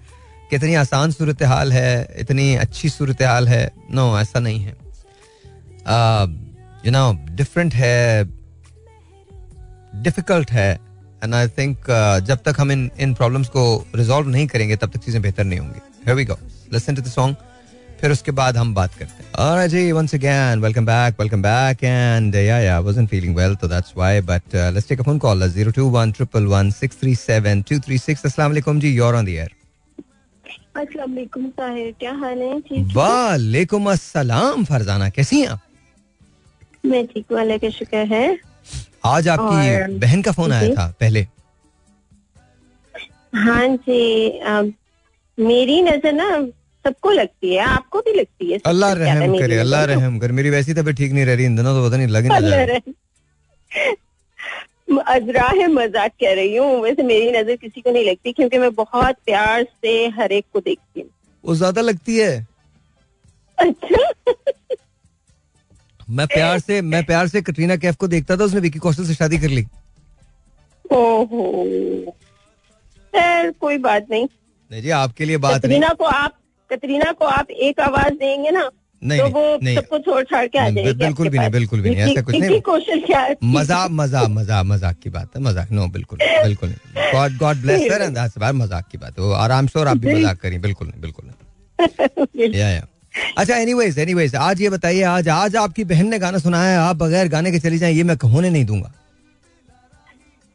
कि इतनी आसान सूरत हाल है इतनी अच्छी सूरत हाल है। नो no, ऐसा नहीं है। यू नो डिफरेंट है डिफ़िकल्ट है। एंड आई थिंक जब तक हम इन इन प्रॉब्लम्स को रिजॉल्व नहीं करेंगे तब तक चीज़ें बेहतर नहीं होंगी। Here we go listen to the song फिर उसके बाद हम बात करते हैं। और जी once again welcome back welcome back and yeah yeah wasn't feeling well तो that's why but let's take a phone call 02111637236 अस्सलाम वालेकुम जी you are on the air अस्सलाम वालेकुम साहिर क्या हाल है? वालेकुम अस्सलाम फरजाना कैसी हैं आप? मैं ठीक वाले के शुक्र है। आज आपकी और... बहन का फ़ोन आया था पहले। हाँ जी आ, मेरी नज़र ना सबको लगती है आपको भी लगती है अल्लाह रहम करे अल्लाह रहम करे। मेरी वैसी तबीयत ठीक नहीं रह रही इन दिनों तो पता नहीं लगे ना अजरा है मज़ाक कह रही हूँ वैसे मेरी नज़र किसी को नहीं लगती क्योंकि मैं बहुत प्यार से हर एक को देखती हूँ। वो ज़्यादा लगती है? अच्छा। मैं प्यार से मैं प्यार से कटरीना कैफ को देखता था उसने विकी कौशल से शादी कर ली। ओहो। कोई बात नहीं। नहीं जी आपके लिए बात कटरीना को आप कतरीना को आप एक आवाज़ देंगे ना नहीं, तो वो सबको छोड़ छाड़ के आ जाएगी बिल्कुल भी नहीं बिल्कुल भी नहीं ऐसा कुछ नहीं क्या है? मज़ाक मज़ाक मज़ाक मज़ाक की बात है मज़ाक नो बिल्कुल बिल्कुल गॉड गॉड ब्लेस दैट्स मज़ाक की बात है। आराम से और आप भी मज़ाक करिए बिल्कुल नहीं बिल्कुल नहीं। या या अच्छा एनीवेज एनीवेज आज ये बताइए आज आज आपकी बहन ने गाना सुना है आप बगैर गाने के चली जाए ये मैं होने नहीं दूँगा।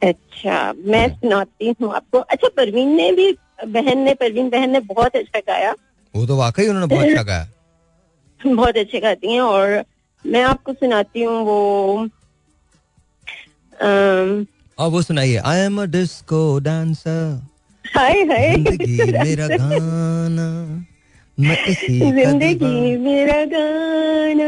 अच्छा मैं सुनाती हूँ आपको। अच्छा परवीन ने भी बहन ने परवीन बहन ने बहुत अच्छा गाया। वो तो वाकई उन्होंने बहुत अच्छा गाया। बहुत अच्छे गाती हैं और मैं आपको सुनाती हूँ वो और वो सुनाइए I am a disco dancer हाय हाय। मेरा गाना मैं इसी ज़िंदगी मेरा गाना।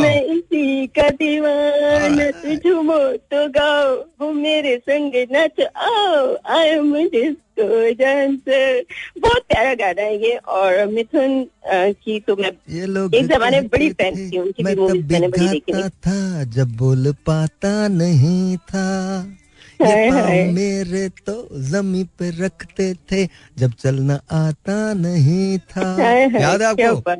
मैं इसी का दीवाना। तू झूमो तो गाओ। वो मेरे संग नच आओ आई एम डिस्को डांसर बहुत प्यारा गाना है ये। और मिथुन की तो मैं ये लोग एक जमाने बड़ी फ़ैन थी उनकी भी मूवीज़ मैंने बड़ी देखी था जब बोल पाता नहीं था। मेरे तो जमी पे रखते थे जब चलना आता नहीं था। याद है आपको?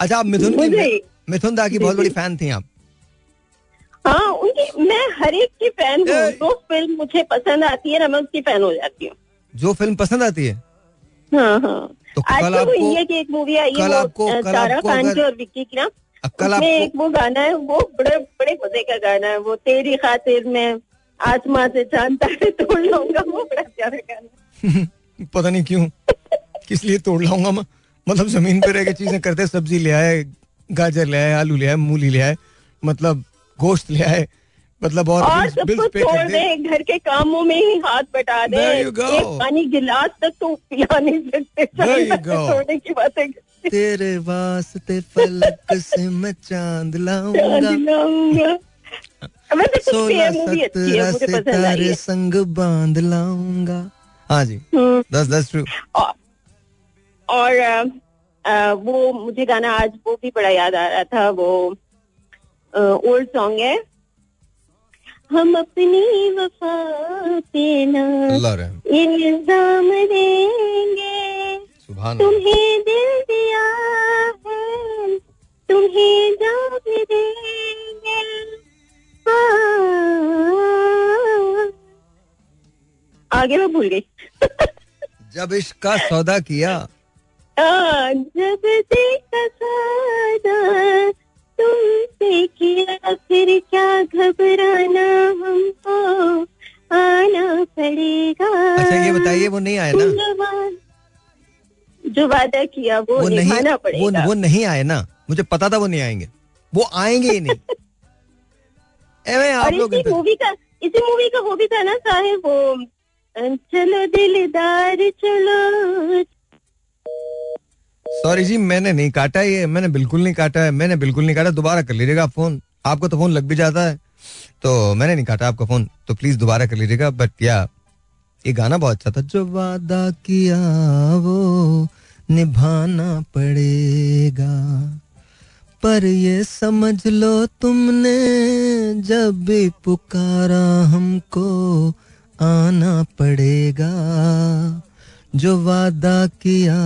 अच्छा आप मिथुन की मिथुन दा की बहुत बड़ी फ़ैन थी आप। हाँ उनकी मैं हर एक की फ़ैन हूँ। जो फ़िल्म मुझे पसंद आती है ना मैं उसकी फ़ैन हो जाती हूँ। जो फ़िल्म पसंद आती है? हाँ हाँ। तो कल आपको ये की एक मूवी आई है सारा खान की और विक्की की ना कल आपको एक वो गाना है वो बड़े बड़े मज़े का गाना है वो तेरी खातिर में आसमां से चाँद तारे तोड़ लाऊँगा वो बड़ा प्यारा गाना। पता नहीं क्यों। किस लिए तोड़ लाऊँगा मैं? मतलब ज़मीन पे रह के चीज़ें करते सब्ज़ी ले आए गाजर ले आए आलू ले आए मूली ले आए मतलब गोश्त ले आए मतलब और, और सब कुछ छोड़ दे। घर के कामों में ही हाथ बटा दे। पानी गिलास तक तो पिला नहीं सकते की बातें तेरे वास्ते फलक से मैं चाँद लाऊँगा। सत्रह सितारे संग बाँध लाऊँगा। हाँ जी। हम्म। दस दस ट्रू और वो मुझे गाना आज वो भी बड़ा याद आ रहा था वो ओल्ड सॉन्ग है। हम अपनी वफा पे ना इल्ज़ाम देंगे। तुम्हें दिल दिया है तुम्हें जान देंगे आगे मैं भूल गई। जब इश्क का सौदा किया। जब देखा सौदा तुमसे किया फिर क्या घबराना हमको? आना पड़ेगा। अच्छा ये बताइए वो नहीं आए ना? जो वादा किया वो, वो नहीं पड़ेगा वो, वो नहीं आए ना? मुझे पता था वो नहीं आएँगे। वो आएँगे ही नहीं। एवे आप लोग इसी मूवी का इसी मूवी का वो भी था ना साहेब वो चलो दिलदार चलो। सॉरी जी मैंने नहीं काटा ये मैंने बिल्कुल नहीं काटा है मैंने बिल्कुल नहीं काटा दोबारा कर लीजिएगा फ़ोन। आपको तो फ़ोन लग भी जाता है तो मैंने नहीं काटा आपका फ़ोन तो प्लीज़ दोबारा कर लीजिएगा बट या ये गाना बहुत अच्छा था जो वादा किया वो निभाना पड़ेगा। पर ये समझ लो तुमने, जब भी पुकारा हमको आना पड़ेगा। जो वादा किया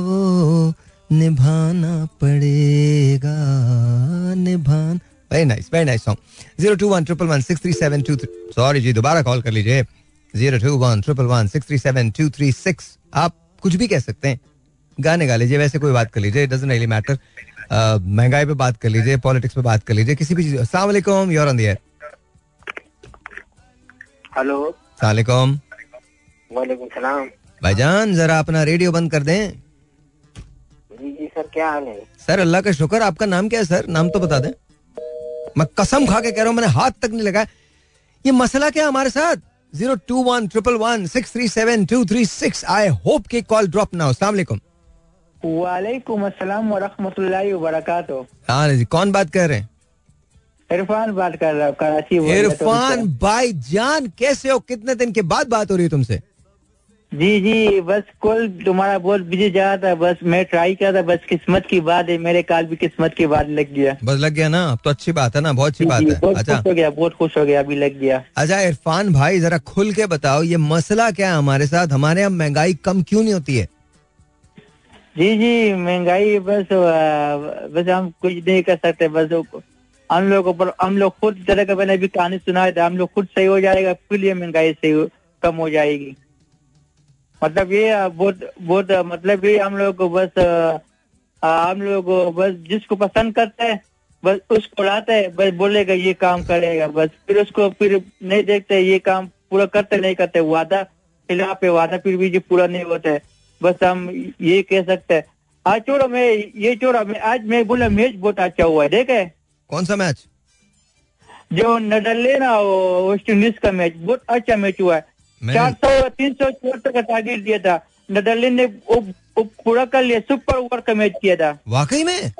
वो निभाना पड़ेगा, निभान। Very nice very nice song zero two one triple one six three seven two three sorry जी, दोबारा कॉल कर लीजिए। Zero two one triple one six three seven two three six आप कुछ भी कह सकते हैं। गाने गा लीजिए, वैसे कोई बात कर लीजिए डजेंट रियली मैटर महँगाई पे बात कर लीजिए पॉलिटिक्स पे बात कर लीजिए किसी भी चीज़ अस्सलाम वालेकुम योर ऑन द हेलो। वालेकुम। वालेकुम सलाम। भाईजान जरा अपना रेडियो बंद कर दें। जी जी सर क्या हाल है? सर अल्लाह का शुक्र आपका नाम क्या है सर? नाम तो बता दें। मैं कसम खा के कह रहा हूँ मैंने हाथ तक नहीं लगाया। ये मसला क्या हमारे साथ? Zero two one triple one six three seven two three six I hope के कॉल ड्रॉप ना हो। वालेकुम अस्सलाम वरहमतुल्लाहि वबरकातुहू। हाँ जी कौन बात कर रहे हैं? इरफान बात कर रहा हूँ कराची इरफान भाई जान कैसे हो? कितने दिन के बाद बात हो रही है तुमसे? जी जी बस कल तुम्हारा बहुत बिज़ी जा रहा था बस मैं ट्राई किया था बस किस्मत की बात है मेरे काल भी किस्मत की बात लग गया। बस लग गया ना? तो अच्छी बात है ना बहुत अच्छी बात है। बहुत अच्छा। खुश हो गया बहुत खुश हो गया अभी लग गया। अच्छा इरफान भाई जरा खुल के बताओ ये मसला क्या है हमारे साथ? हमारे यहाँ महँगाई कम क्यों नहीं होती है? जी जी, महँगाई बस बस हम कुछ नहीं कर सकते, बस हम लोग पर, हम लोग खुद तरह का मैंने अभी कहानी सुना था, हम लोग खुद सही हो जाएगा, फिर ये महँगाई सही कम हो जाएगी। मतलब ये बहुत बहुत मतलब ये हम लोग बस हम लोग बस जिसको पसंद करते हैं, बस उसको लाते हैं, बस बोलेगा ये काम करेगा, बस फिर उसको फिर नहीं देखते, ये काम पूरा करते, नहीं करते, वादा खिलाफ पे वादा फिर भी पूरा नहीं होता है। बस हम ये कह सकते हैं। आज छोड़ो मैं ये छोड़ो मैं आज मैं बोला मैच बहुत अच्छा हुआ है देखे? कौन सा मैच? जो नडल ना वेस्ट इंडीज का मैच बहुत अच्छा मैच हुआ है। चार सौ तीन सौ चौहत्तर का टारगेट दिया था। नडल ने पूरा कर लिया सुपर ओवर का मैच किया था। वाकई में?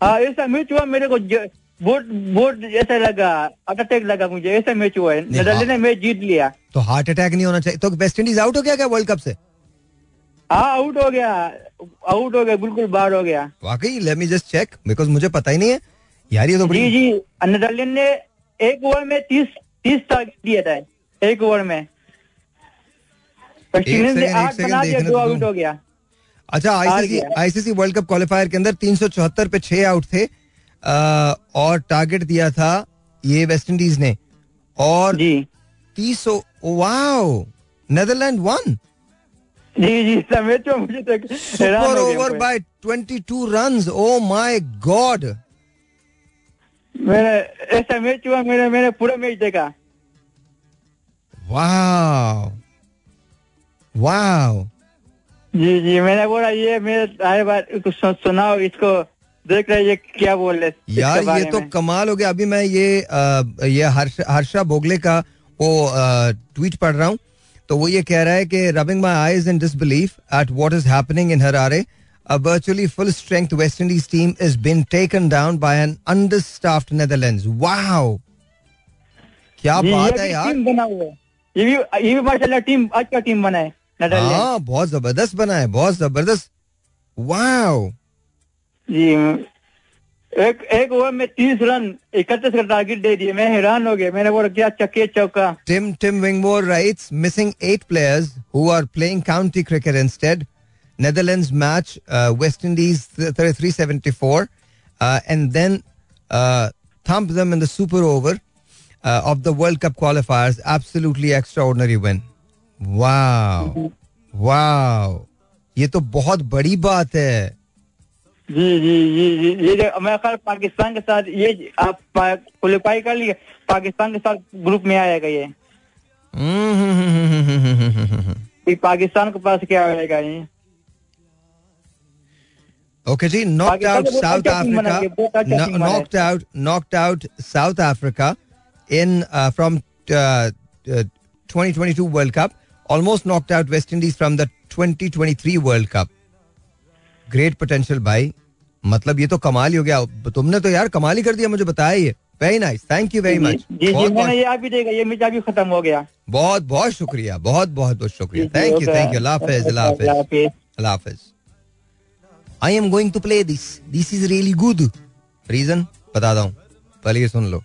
हाँ ऐसा मैच हुआ मेरे को बहुत बहुत ऐसा लगा हार्ट अटैक लगा मुझे ऐसा मैच हुआ है। नडल ने मैच जीत लिया। तो हार्ट अटैक नहीं होना चाहिए। तो वेस्ट इंडीज आउट हो गया क्या वर्ल्ड कप से? हाँ आउट हो गया। आउट हो गया बिल्कुल बाहर हो गया। वाकई let me just check because मुझे पता ही नहीं है। यार ये तो जी जी नडलिन ने एक ओवर में तीस तीस टारगेट दिया था एक ओवर में। हो गया। अच्छा ICC ICC world cup qualifier के अंदर तीन सौ चौहत्तर पे छह आउट थे। आ, और टारगेट दिया था ये वेस्ट इंडीज ने। और तीस वाओ नेदरलैंड वन जी जी समेत मुझे तो super over by 22 runs oh my god मैंने ऐसा मैच हुआ मैंने मैंने पूरा मैच देखा। वाह वाह जी जी मैंने बोला ये मेरे आए बात सुनाओ इसको देख रहे ये क्या बोल रहे यार ये तो कमाल हो गया। अभी मैं ये आ, ये हर्ष, हर्षा बोगले का वो ट्वीट पढ़ रहा हूँ। तो वो ये कह रहा है कि rubbing my eyes in disbelief at what is happening in Harare A virtually full strength West Indies team is been taken down by an understaffed Netherlands. Wow! क्या बात है यार। टीम बना हुआ है। ये भी ये भी माशाल्लाह टीम आज का टीम बना है हाँ बहुत ज़बरदस्त बना है बहुत ज़बरदस्त। वाओ जी एक एक ओवर में तीस रन इकतीस का टारगेट दे दिए मैं हैरान हो गया मैंने बोला क्या चक्के चौका Tim Tim Wigmore writes missing eight players who are playing county cricket instead Netherlands match uh, West Indies 374 uh, and then uh, thump them in the super over uh, of the World Cup qualifiers. Absolutely extraordinary win. Wow. Wow. ये तो बहुत बड़ी बात है जी जी जी जी ये जो खैर पाकिस्तान के साथ ये आप क्वालिफाई कर लिए? पाकिस्तान के साथ ग्रुप में आएगा ये? पाकिस्तान के पास क्या आएगा ये? Okay ji knocked out South Africa knocked out knocked out South Africa in from 2022 world cup almost knocked out West Indies from the 2023 world cup great potential भाई मतलब ये तो कमाल ही हो गया। तुमने तो यार कमाल ही कर दिया मुझे बताया ये। Very nice thank you very much ये भी देगा ये मिर्ज़ा भी खत्म हो गया। बहुत बहुत शुक्रिया बहुत बहुत बहुत शुक्रिया। थैंक यू थैंक यू हाफिज हाफिज। हाफिज। I am going to play this this is really good reason बता दू पहले ये सुन लो।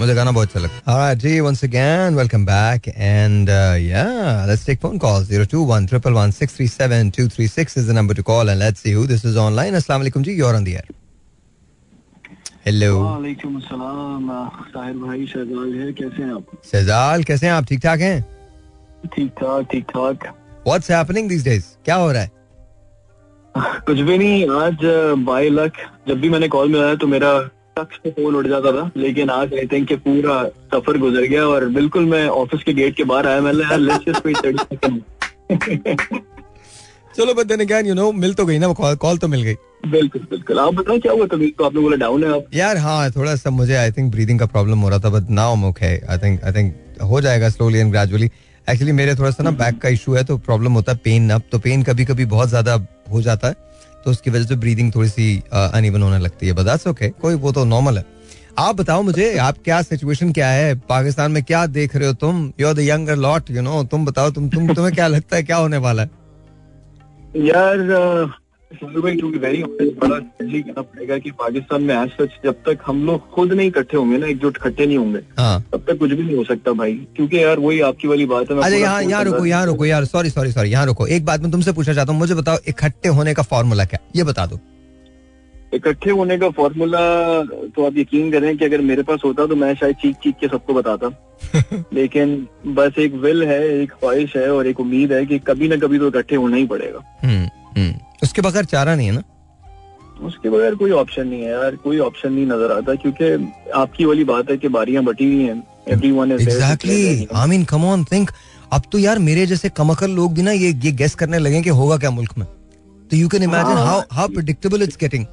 मुझे गाना बहुत अच्छा लगता है हाँ जी once again welcome back and yeah let's take phone calls 021 111 637 236 is the number to call and let's see who this is online अस्सलाम वालेकुम जी you are on the air hello वालेकुम सलाम ताहिर भाई शहजाल है कैसे हैं आप? शहजाल कैसे हैं आप? ठीक ठाक हैं? ठीक ठाक ठीक ठाक। व्हाट्स हैपनिंग दिस डेज़ क्या हो रहा है? कुछ भी नहीं आज uh, बाय लक जब भी मैंने कॉल मिलाया तो मेरा से फ़ोन उठ जाता था लेकिन आज आई थिंक पूरा सफ़र गुजर गया और बिल्कुल मैं ऑफ़िस के गेट के बाहर आया मैंने यार लेट्स जस्ट वेट 30 सेकंड चलो but then again you know मिल तो गई ना कॉल कॉल तो मिल गई। बिल्कुल बिल्कुल। आप बताओ क्या हुआ तभी तो आपने बोला डाउन है आप यार हाँ थोड़ा सा मुझे आई थिंक ब्रीदिंग का प्रॉब्लम हो रहा था बट नाउ मुख है आई थिंक आई थिंक हो जाएगा स्लोली एंड ग्रेजुअली एक्चुअली मेरे थोड़ा सा ना बैक का इशू है तो प्रॉब्लम होता है पेन अब तो पेन कभी कभी बहुत ज़्यादा हो जाता है। तो उसकी वजह से ब्रीदिंग थोड़ी सी अनइवन होने लगती है बदास ओके कोई वो तो नॉर्मल है। आप बताओ मुझे, आप क्या सिचुएशन क्या है? पाकिस्तान में क्या देख रहे हो तुम? You are the younger lot you know तुम बताओ, तुम तुम, तुम्हें क्या लगता है, क्या होने वाला है? यार वेरी बड़ा कहना पड़ेगा कि पाकिस्तान में आज सच जब तक हम लोग खुद नहीं इकट्ठे होंगे ना एकजुट इकट्ठे नहीं होंगे हाँ. तब तक कुछ भी नहीं हो सकता भाई। क्योंकि यार वही आपकी वाली बात है अच्छा यहाँ यहाँ रुको यहाँ रुको यार सॉरी सॉरी सॉरी यहाँ रुको। एक बात मैं तुमसे पूछना चाहता हूँ मुझे बताओ इकट्ठे होने का फॉर्मूला क्या ये बता दो। इकट्ठे होने का फॉर्मूला तो आप यकीन करें कि अगर मेरे पास होता तो मैं शायद चीख चीख के सबको बताता। लेकिन बस एक विल है एक ख्वाहिश है और एक उम्मीद है कि कभी ना कभी तो इकट्ठे होना ही पड़ेगा। हम्म। उसके बगैर चारा नहीं है ना? उसके बगैर कोई ऑप्शन नहीं है यार कोई ऑप्शन नहीं नज़र आता क्योंकि आपकी वाली बात है कि बारियाँ बटी हुई हैं everyone is exactly I mean come on think अब तो यार मेरे जैसे कमकल लोग भी ना ये ये गेस करने लगे कि होगा क्या मुल्क में? तो you can imagine how how predictable it's getting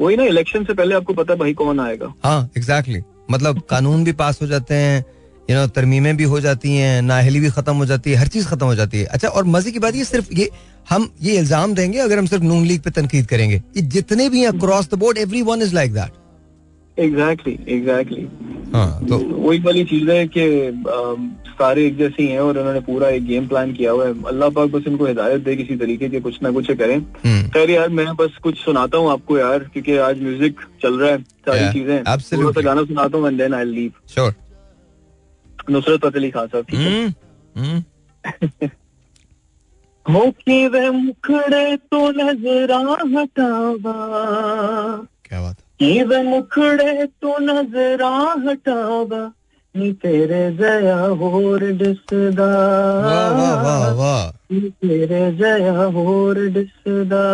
वही ना इलेक्शन से पहले आपको पता भाई कौन आएगा। हाँ एग्जैक्टली exactly. मतलब कानून भी पास हो जाते हैं यू नो तरमीमें भी हो जाती हैं नाहली भी खत्म हो जाती है हर चीज़ खत्म हो जाती है। अच्छा और मज़े की बात ये सिर्फ़ ये हम ये इल्ज़ाम देंगे अगर हम सिर्फ़ नून लीग पे तनकीद करेंगे। ये जितने भी हैं across the board everyone is like that exactly exactly हाँ तो वही वाली चीज़ है कि सारे एक जैसे ही हैं और उन्होंने पूरा एक गेम प्लान किया हुआ है। अल्लाह पाक बस इनको हिदायत दे किसी तरीके के कुछ ना कुछ करें। खैर यार मैं बस कुछ सुनाता हूँ आपको यार क्योंकि आज म्यूज़िक चल रहा है सारी चीज़ें थोड़ा सा गाना सुनाता हूँ and then I leave sure Nusrat Fateh Ali Khan साहब होके वे मुखड़े तो नजरा हटावा। क्या बात। की वे मुखड़े तो नजरा हटावा। नी तेरे जया होर दिसदा वाह वाह वाह वाह। नी तेरे जया होर दिसदा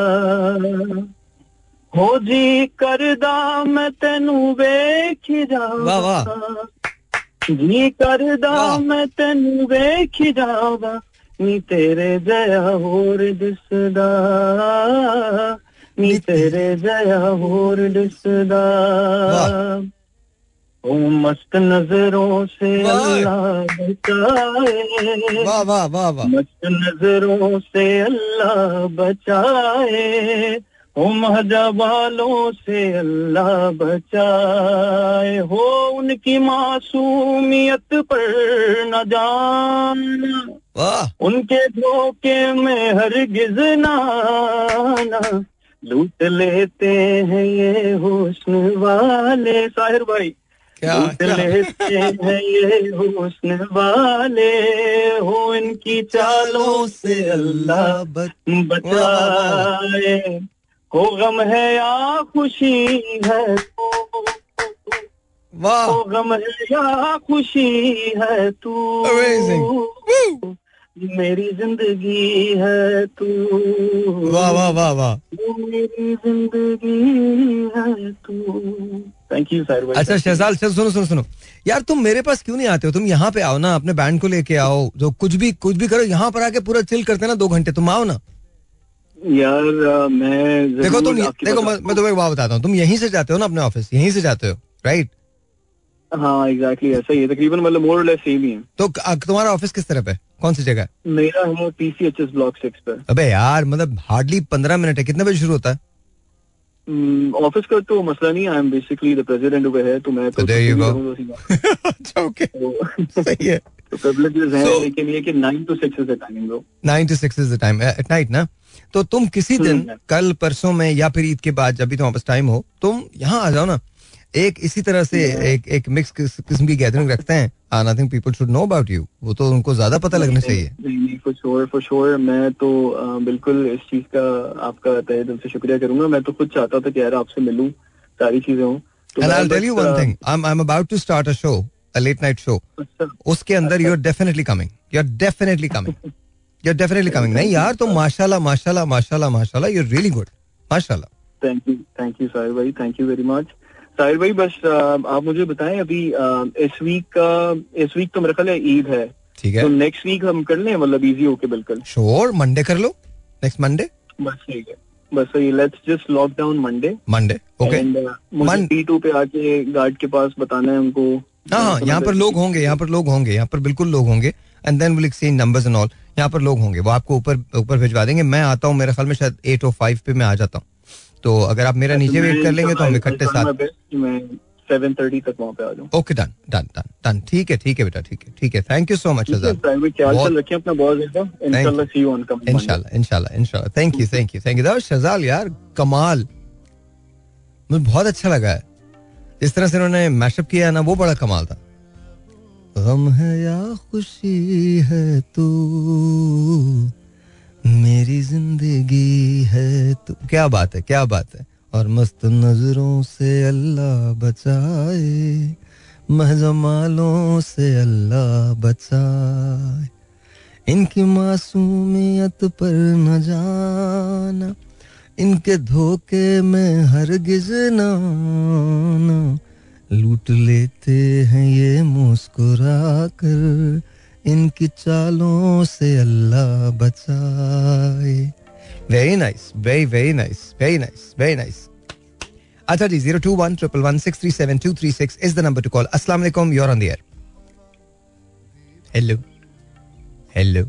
हो जी करदा मैं तेनू वेख वाह वाह। जी करदा मैं तेनू वेख जावा नी तेरे जया होर दिसदा। नी तेरे जया होर दिसदा। ओ मस्त नज़रों से अल्लाह बचाए। वाह वाह वाह वाह। मस्त नज़रों से अल्लाह बचाए। हो महजबालों से अल्लाह बचाए हो उनकी मासूमियत पर न जान। उनके धोखे में हर गिजनाना लूट लेते हैं ये हुस्न वाले। साहिर भाई क्या लूट क्या? लेते हैं ये हुस्न वाले। हो इनकी चालों से अल्लाह बचाए। हो गम है या खुशी है तू? वाह। हो गम है या खुशी है तू. मेरी ज़िंदगी है तू। वाह वाह वाह वाह। मेरी ज़िंदगी है तू। थैंक यू सर अच्छा शहजाल चल सुनो सुनो सुनो। यार तुम मेरे पास क्यों नहीं आते हो? तुम यहाँ पे आओ ना अपने बैंड को लेके आओ जो कुछ भी कुछ भी करो यहाँ पर आके पूरा चिल करते ना दो घंटे तुम आओ ना। यार मैं देखो तुम देखो मैं, मैं तुम्हें एक बात बताता हूँ। तुम यहीं से जाते हो ना अपने ऑफ़िस यहीं से जाते हो राइट हाँ एग्जैक्टली ऐसा ही है। तकरीबन मतलब मोर लेस सेम ही है। तो तुम्हारा ऑफ़िस किस तरफ़ है? कौन सी जगह है? मेरा है पीसीएचएस ब्लॉक सिक्स पर अबे यार मतलब हार्डली पंद्रह मिनट है। कितने बजे शुरू होता है? ऑफ़िस का तो मसला नहीं I am basically the president हुए है तो मैं तो बात। अच्छा ओके तो सही है। तो privileges हैं लेकिन ये कि nine to six is the timing bro nine to six is the time at night ना? तो तुम किसी दिन हम्म। कल परसों में या फिर ईद के बाद जब भी तुम्हारे पास टाइम हो तुम यहाँ आ जाओ ना। एक इसी तरह से एक एक मिक्स किस्म की गैदरिंग रखते हैं। I think people should know about you वो तो उनको ज़्यादा पता लगना चाहिए। फॉर श्योर फॉर श्योर मैं तो बिल्कुल इस चीज़ का आपका तहे दिल से शुक्रिया करूँगा। मैं तो खुद चाहता था कि यार आपसे मिलूं सारी चीज़ें हों। And I tell you one thing I am about to start a show a late night show उसके अंदर you are definitely coming you are definitely coming you are definitely coming नहीं यार तुम माशाल्लाह माशाल्लाह माशाल्लाह माशाल्लाह यू आर रियली गुड माशाल्लाह thank you thank you Sahir भाई thank you very much Sahir भाई बस आप मुझे बताएँ अभी इस वीक का इस वीक तो मेरा ख्याल है ईद है। ठीक है। तो नेक्स्ट वीक हम कर लें मतलब इजी होके बिल्कुल? श्योर मंडे कर लो। नेक्स्ट मंडे बस ठीक है। बस सही let's just lock down Monday Monday okay मुझे मन- टी टू पे आके गार्ड के पास बताना है उनको। हाँ हाँ यहाँ पर लोग होंगे यहाँ पर लोग होंगे यहाँ पर बिल्कुल लोग होंगे। And then will exchange numbers and all यहाँ पर लोग होंगे वो आपको ऊपर ऊपर भिजवा देंगे। मैं आता हूँ मेरे ख्याल में शायद एट ओ फाइव पे मैं आ जाता हूँ। तो अगर आप मेरा नीचे वेट कर लेंगे तो हम इकट्ठे साथ सेवन थर्टी तक वहाँ पे आ जाऊँ। Okay done done done done ठीक है ठीक है बेटा ठीक है ठीक है। थैंक यू सो मच इंशाल्लाह thank you thank you thank you शजाल यार कमाल। मुझे बहुत अच्छा लगा है। जिस तरह से उन्होंने मैशअप किया है ना वो बड़ा कमाल था। गम है या खुशी है तू? मेरी ज़िंदगी है तू। क्या बात है, क्या बात है। और मस्त नज़रों से अल्लाह बचाए महजमालों से अल्लाह बचाए। इनकी मासूमियत पर न जाना, इनके धोखे में हरगिज ना। लूट लेते हैं ये मुस्कुरा कर इनकी चालों से अल्लाह बचाए। Very nice very very nice very nice very nice अच्छा जी zero two one triple one six three seven two three six is the number to call अस्सलाम वालेकुम you're on the air hello hello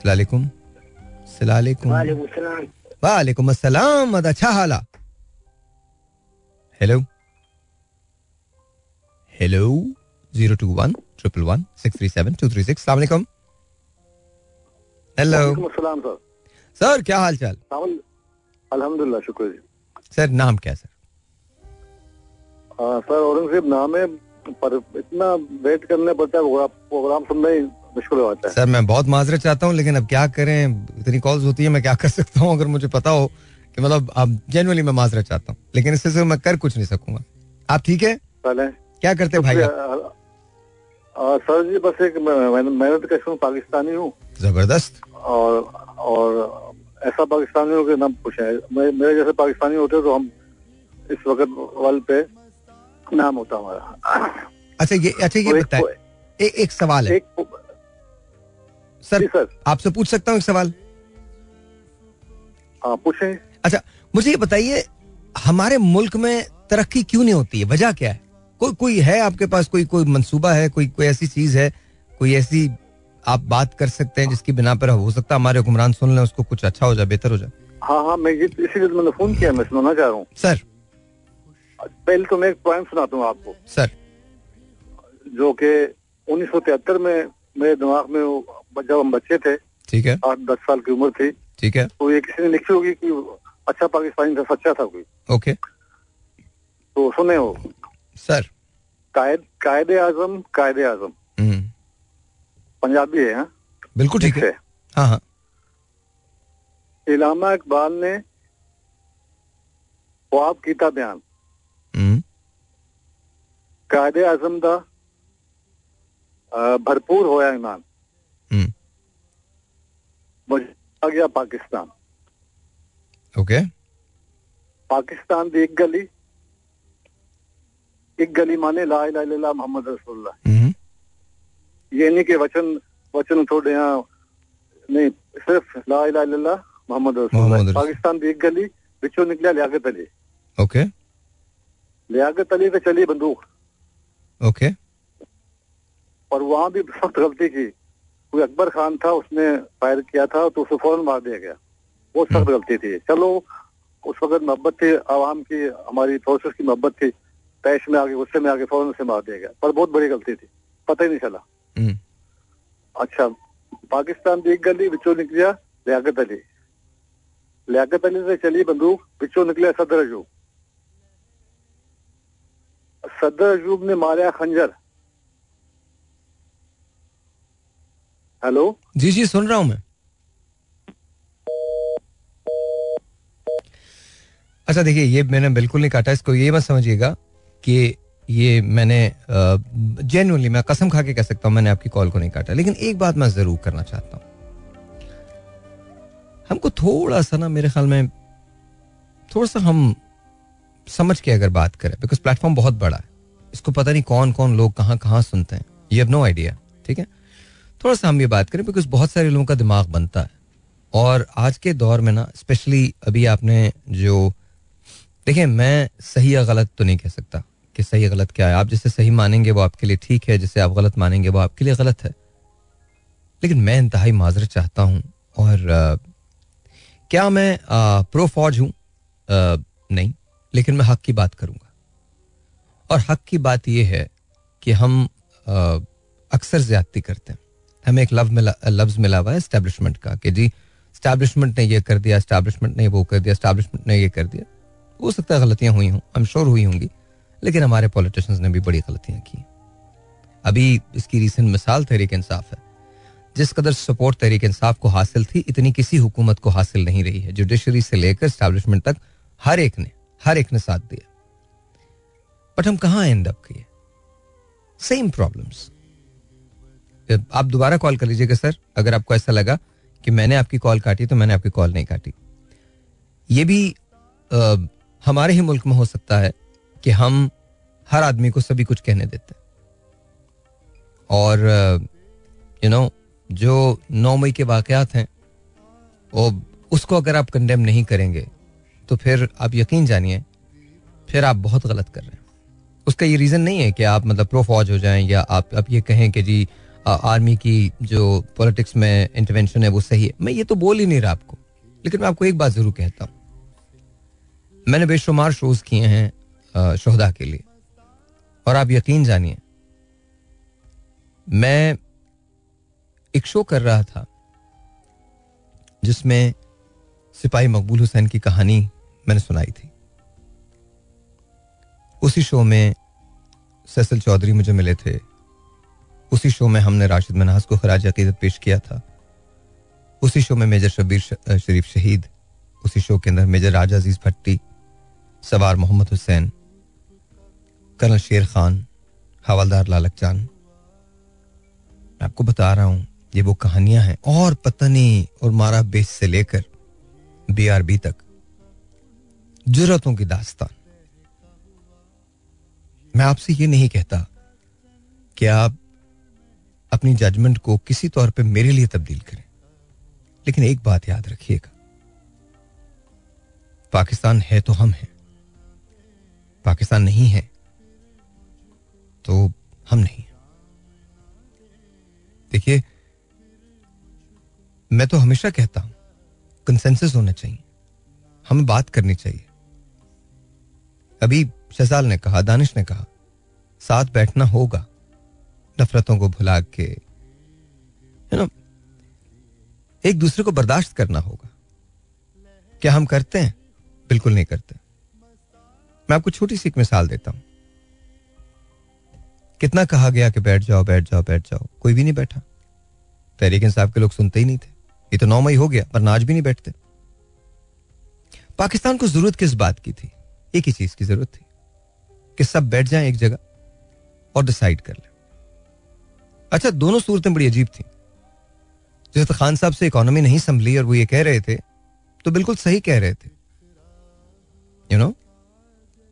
सलालेकुम सलालेकुम वालेकुम अस्सलाम अदा अच्छा हाला hello hello zero two one triple one six three seven two three six सलाम hello सलाम सर सर क्या हाल चाल अल्हम्दुलिल्लाह शुक्र जी। सर नाम क्या सर हाँ, सर औरंगज़ेब नाम है पर इतना वेट करने पड़ता है प्रोग्राम सुनना ही मुश्किल हो जाता है। सर मैं बहुत माजरत चाहता हूँ लेकिन अब क्या करें? इतनी कॉल्स होती है मैं क्या कर सकता हूँ? अगर मुझे पता हो कि मतलब अब जेनुअली मैं माजरत चाहता हूँ लेकिन इससे मैं कर कुछ नहीं सकूँगा। आप ठीक है? क्या करते हैं भाई सर जी बस एक मेहनत कश हूँ पाकिस्तानी हूँ। ज़बरदस्त। और और ऐसा पाकिस्तानी हो कि नाम पूछे। मेरे जैसे पाकिस्तानी होते तो हम इस वक्त वर्ल्ड पे नाम होता हमारा। अच्छा ये अच्छा ये तो एक- बताए। एक एक सवाल है। एक सर सर। आपसे पूछ सकता हूँ एक सवाल? हाँ पूछे। अच्छा मुझे ये बताइए हमारे मुल्क में तरक्की क्यों नहीं होती है? वजह क्या है? कोई कोई है आपके पास? कोई कोई मंसूबा है? कोई कोई ऐसी चीज़ है? कोई ऐसी आप बात कर सकते हैं जिसकी बिना पर हो सकता है हमारे हुक्मरान सुन लें उसको कुछ अच्छा हो जाए बेहतर हो जाए? हाँ हाँ मैं इसीलिए मैंने फ़ोन किया मैं सुनाना चाह रहा हूँ। सर। पहले तो मैं एक पॉइंट सुनाता हूँ आपको। सर। जो कि उन्नीस सौ तिहत्तर में मेरे दिमाग में जब हम बच्चे थे ठीक है। आठ दस साल की उम्र थी ठीक है। तो ये किसी ने लिखी होगी कि अच्छा पाकिस्तानी था सच्चा था कोई। ओके। तो सुने हो? सर। कायद कायदे आज़म कायदे आज़म हम्म। पंजाबी है हाँ? बिल्कुल ठीक है। हाँ। हाँ इलामा इकबाल ने ख्वाब किया बयान। हम्म। कायदे आज़म का भरपूर होया ईमान। हम्म। आ गया पाकिस्तान। ओके। पाकिस्तान की एक गली एक गली माने ला इला मोहम्मद रसूलुल्लाह। हम्म। ये नहीं कि वचन वचन थोड़े यहाँ नहीं सिर्फ़ ला इला मोहम्मद रसूलुल्लाह। पाकिस्तान की एक गली बिचो निकलिया लियाकत अली। ओके। लियाकत अली पे चली बंदूक। ओके। और वहाँ भी सख्त गलती की। कोई अकबर खान था उसने फायर किया था तो उसे फ़ौरन मार दिया गया। वो सख्त गलती थी। चलो उस वक्त मोहब्बत थी आवाम की हमारी फोर्सेस की मोहब्बत थी। तैश में आगे गुस्से में आगे फ़ौरन से मार दिया गया। पर बहुत बड़ी गलती थी। पता ही नहीं चला। अच्छा पाकिस्तान की एक गली बिचो निकलिया लियाकत अली। लियाकत अली से चली बंदूक बिचो निकलिया सदर अजूब। सदर अजूब ने मारा खंजर। हेलो? जी जी सुन रहा हूँ मैं। अच्छा देखिए ये मैंने बिल्कुल नहीं काटा इसको ये मत समझिएगा। कि ये मैंने जेनुअनली मैं कसम खा के कह सकता हूँ, मैंने आपकी कॉल को नहीं काटा। लेकिन एक बात मैं ज़रूर करना चाहता हूँ। हमको थोड़ा सा ना मेरे ख्याल में, थोड़ा सा हम समझ के अगर बात करें बिकॉज़ प्लेटफॉर्म बहुत बड़ा है। इसको पता नहीं कौन कौन लोग कहाँ कहाँ सुनते हैं। ये नो आइडिया ठीक है? थोड़ा सा हम ये बात करें बिकॉज़ बहुत सारे लोगों का दिमाग बनता है। और आज के दौर में ना स्पेशली अभी आपने जो, देखिए, मैं सही या गलत तो नहीं कह सकता। कि सही गलत क्या है। आप जिसे सही मानेंगे वो आपके लिए ठीक है जिसे आप गलत मानेंगे वो आपके लिए गलत है। लेकिन मैं इंतहाई माजरत चाहता हूँ और आ, क्या मैं प्रो फौज हूँ? नहीं लेकिन मैं हक की बात करूँगा। और हक की बात यह है कि हम अक्सर ज्यादती करते हैं। हमें एक लव मिला लफ्ज मिला हुआ है इस्टेब्लिशमेंट का कि जी इस्टेब्लिशमेंट ने ये कर दिया इस्टेब्लिशमेंट ने वो कर दिया इस्टेब्लिशमेंट ने ये कर दिया। हो सकता है गलतियाँ हुई हों एम श्योर हुई होंगी। लेकिन हमारे पॉलिटिशियंस ने भी बड़ी गलतियाँ की। अभी इसकी रिसेंट मिसाल तहरीक इंसाफ है। जिस कदर सपोर्ट तहरीक इंसाफ को हासिल थी इतनी किसी हुकूमत को हासिल नहीं रही है। जुडिशरी से लेकर स्टैब्लिशमेंट तक हर एक ने हर एक ने साथ दिया। बट हम कहा एंड अप किए? सेम प्रॉब्लम्स आप दोबारा कॉल कर लीजिएगा सर अगर आपको ऐसा लगा कि मैंने आपकी कॉल काटी तो मैंने आपकी कॉल नहीं काटी। ये भी आ, हमारे ही मुल्क में हो सकता है। कि हम हर आदमी को सभी कुछ कहने देते हैं। और यू नो जो नौ मई के वाकयात हैं वो उसको अगर आप कंडेम नहीं करेंगे तो फिर आप यकीन जानिए फिर आप बहुत गलत कर रहे हैं। उसका ये रीज़न नहीं है कि आप मतलब प्रो फौज हो जाएँ या आप आप ये कहें कि जी आ, आर्मी की जो पॉलिटिक्स में इंटरवेंशन है वो सही है। मैं ये तो बोल ही नहीं रहा आपको लेकिन मैं आपको एक बात ज़रूर कहता हूँ। मैंने बेशुमार शोज़ किए हैं शोहदा के लिए। और आप यकीन जानिए, मैं एक शो कर रहा था, जिसमें सिपाही मकबूल हुसैन की कहानी मैंने सुनाई थी। उसी शो में सैसल चौधरी मुझे मिले थे। उसी शो में हमने राशिद मनाज को खराज अकीदत पेश किया था। उसी शो में मेजर शबीर शरीफ शहीद। उसी शो के अंदर मेजर राजा अज़ीज़ भट्टी, सवार मोहम्मद हुसैन कर्नल शेर खान, हवालदार लालक जान मैं आपको बता रहा हूँ, ये वो कहानियाँ हैं। और पतनी और मारा बेस से लेकर बीआरबी तक, जरूरतों की दास्तान। मैं आपसे ये नहीं कहता कि आप अपनी जजमेंट को किसी तौर पे मेरे लिए तब्दील करें। लेकिन एक बात याद रखिएगा, पाकिस्तान है तो हम हैं, पाकिस्तान नहीं है तो हम नहीं देखिए, मैं तो हमेशा कहता हूँ कंसेंसस होना चाहिए। हमें बात करनी चाहिए। अभी शहजाल ने कहा, दानिश ने कहा, साथ बैठना होगा, नफरतों को भुला के यू नो एक दूसरे को बर्दाश्त करना होगा। क्या हम करते हैं? बिल्कुल नहीं करते। मैं आपको छोटी सी एक मिसाल देता हूँ। कितना कहा गया कि बैठ जाओ बैठ जाओ बैठ जाओ। कोई भी नहीं बैठा। तहरीक इंसाफ के लोग सुनते ही नहीं थे। ये तो नौ मई हो गया पर आज भी नहीं बैठते। पाकिस्तान को ज़रूरत किस बात की थी? एक ही चीज़ की ज़रूरत थी कि सब बैठ जाएँ एक जगह और डिसाइड कर लें। अच्छा दोनों सूरतें बड़ी अजीब थी। जैसे खान साहब से इकोनॉमी नहीं संभली और वो ये कह रहे थे तो बिल्कुल सही कह रहे थे। यू you नो know,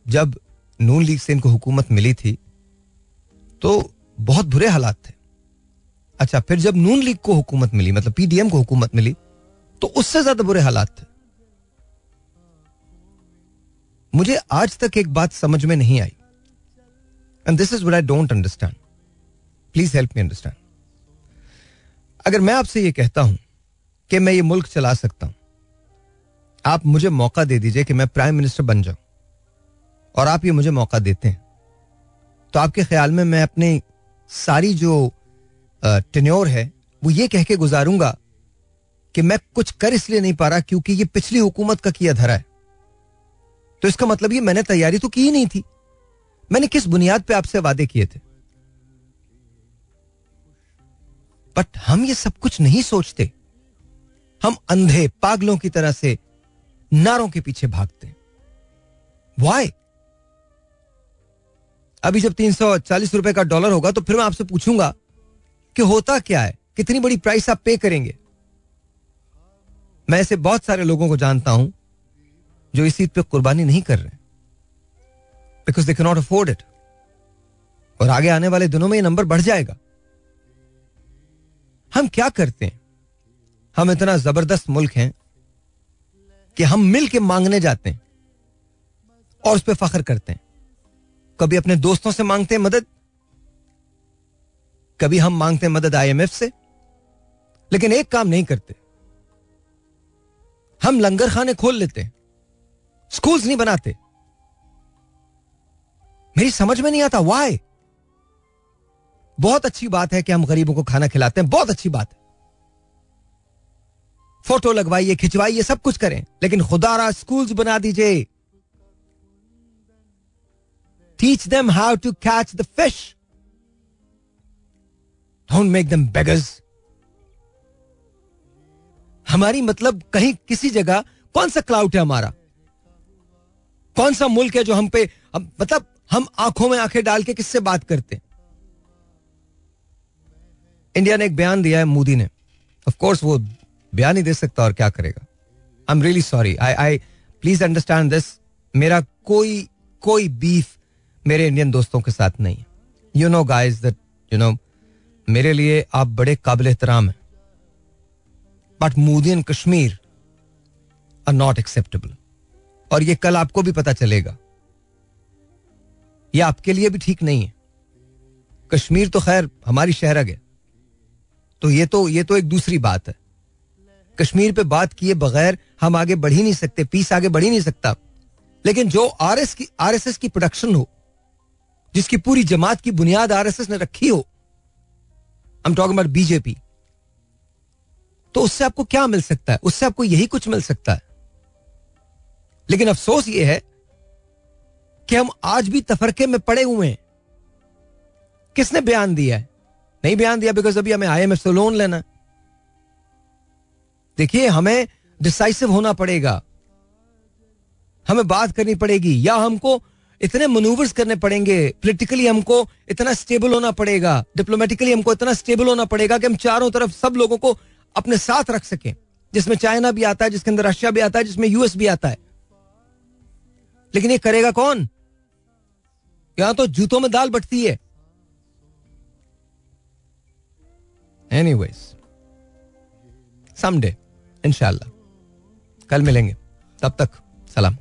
जब नून लीग से इनको हुकूमत मिली थी तो बहुत बुरे हालात थे। अच्छा फिर जब नून लीग को हुकूमत मिली मतलब पीडीएम को हुकूमत मिली तो उससे ज़्यादा बुरे हालात थे। मुझे आज तक एक बात समझ में नहीं आई। And this is what I don't understand please help me understand अगर मैं आपसे यह कहता हूँ कि मैं ये मुल्क चला सकता हूँ, आप मुझे मौका दे दीजिए कि मैं प्राइम मिनिस्टर बन जाऊँ। और आप ये मुझे मौका देते हैं। तो आपके ख्याल में मैं अपनी सारी जो टेन्योर है, वो ये कह के गुजारूँगा कि मैं कुछ कर इसलिए नहीं पा रहा क्योंकि ये पिछली हुकूमत का किया धरा है। तो इसका मतलब ये मैंने तैयारी तो की ही नहीं थी। मैंने किस बुनियाद पे आपसे वादे किए थे? बट हम ये सब कुछ नहीं सोचते। हम अंधे, पागलों की तरह से नारों के पीछे भागते वाई अभी जब तीन सौ चालीस रुपए का डॉलर होगा तो फिर मैं आपसे पूछूँगा कि होता क्या है? कितनी बड़ी प्राइस आप पे करेंगे? मैं ऐसे बहुत सारे लोगों को जानता हूँ जो इस ईद पे कुर्बानी नहीं कर रहे because they not afford it और आगे आने वाले दिनों में ये नंबर बढ़ जाएगा। हम क्या करते हैं? हम इतना ज़बरदस्त मुल्क हैं कि हम मिल के मांगने जाते हैं और उस पर फख्र करते हैं। कभी अपने दोस्तों से मांगते हैं मदद? कभी हम मांगते हैं मदद आईएमएफ से? लेकिन एक काम नहीं करते। हम लंगर खाने खोल लेते हैं। स्कूल्स नहीं बनाते। मेरी समझ में नहीं आता वाई बहुत अच्छी बात है कि हम गरीबों को खाना खिलाते हैं। बहुत अच्छी बात है। फ़ोटो लगवाइए, खिंचवाइए, सब कुछ करें। लेकिन खुदारा स्कूल्स बना दीजिए। Teach them how to catch the fish don't make them beggars हमारी मतलब कहीं किसी जगह कौन सा क्लाउड है हमारा? कौन सा मुल्क है जो हम पे हम, मतलब हम आँखों में आँखें डाल के किससे बात करते हैं? इंडिया ने एक बयान दिया है मोदी ने। ऑफ़ कोर्स वो बयान ही दे सकता और क्या करेगा? I am really sorry I I please understand this मेरा कोई कोई बीफ मेरे इंडियन दोस्तों के साथ नहीं you know guys that you know मेरे लिए आप बड़े काबिल एहतराम हैं। But Modi in Kashmir are not acceptable और ये कल आपको भी पता चलेगा। ये आपके लिए भी ठीक नहीं है। कश्मीर तो खैर हमारी शहरग है। तो ये तो ये तो एक दूसरी बात है। कश्मीर पे बात किए बगैर हम आगे बढ़ ही नहीं सकते, पीस आगे बढ़ ही नहीं सकता। लेकिन जो आर एस की आर एस एस की प्रोडक्शन हो जिसकी पूरी जमात की बुनियाद आर एस एस ने रखी हो। हम टॉक अबाउट बीजेपी तो उससे आपको क्या मिल सकता है? उससे आपको यही कुछ मिल सकता है। लेकिन अफसोस यह है कि हम आज भी तफरके में पड़े हुए हैं। किसने बयान दिया है? नहीं बयान दिया बिकॉज़ अभी हमें आईएमएफ से लोन लेना। देखिए, हमें डिसाइसिव होना पड़ेगा। हमें बात करनी पड़ेगी। या हमको इतने मनूवर्स करने पड़ेंगे। पोलिटिकली हमको इतना स्टेबल होना पड़ेगा। डिप्लोमेटिकली हमको इतना स्टेबल होना पड़ेगा कि हम चारों तरफ़ सब लोगों को अपने साथ रख सकें। जिसमें चाइना भी आता है, जिसके अंदर रशिया भी आता है, जिसमें यूएस भी आता है। लेकिन ये करेगा कौन? यहाँ तो जूतों में दाल बटती है। एनीवेज समडे इंशाल्लाह कल मिलेंगे। तब तक, सलाम।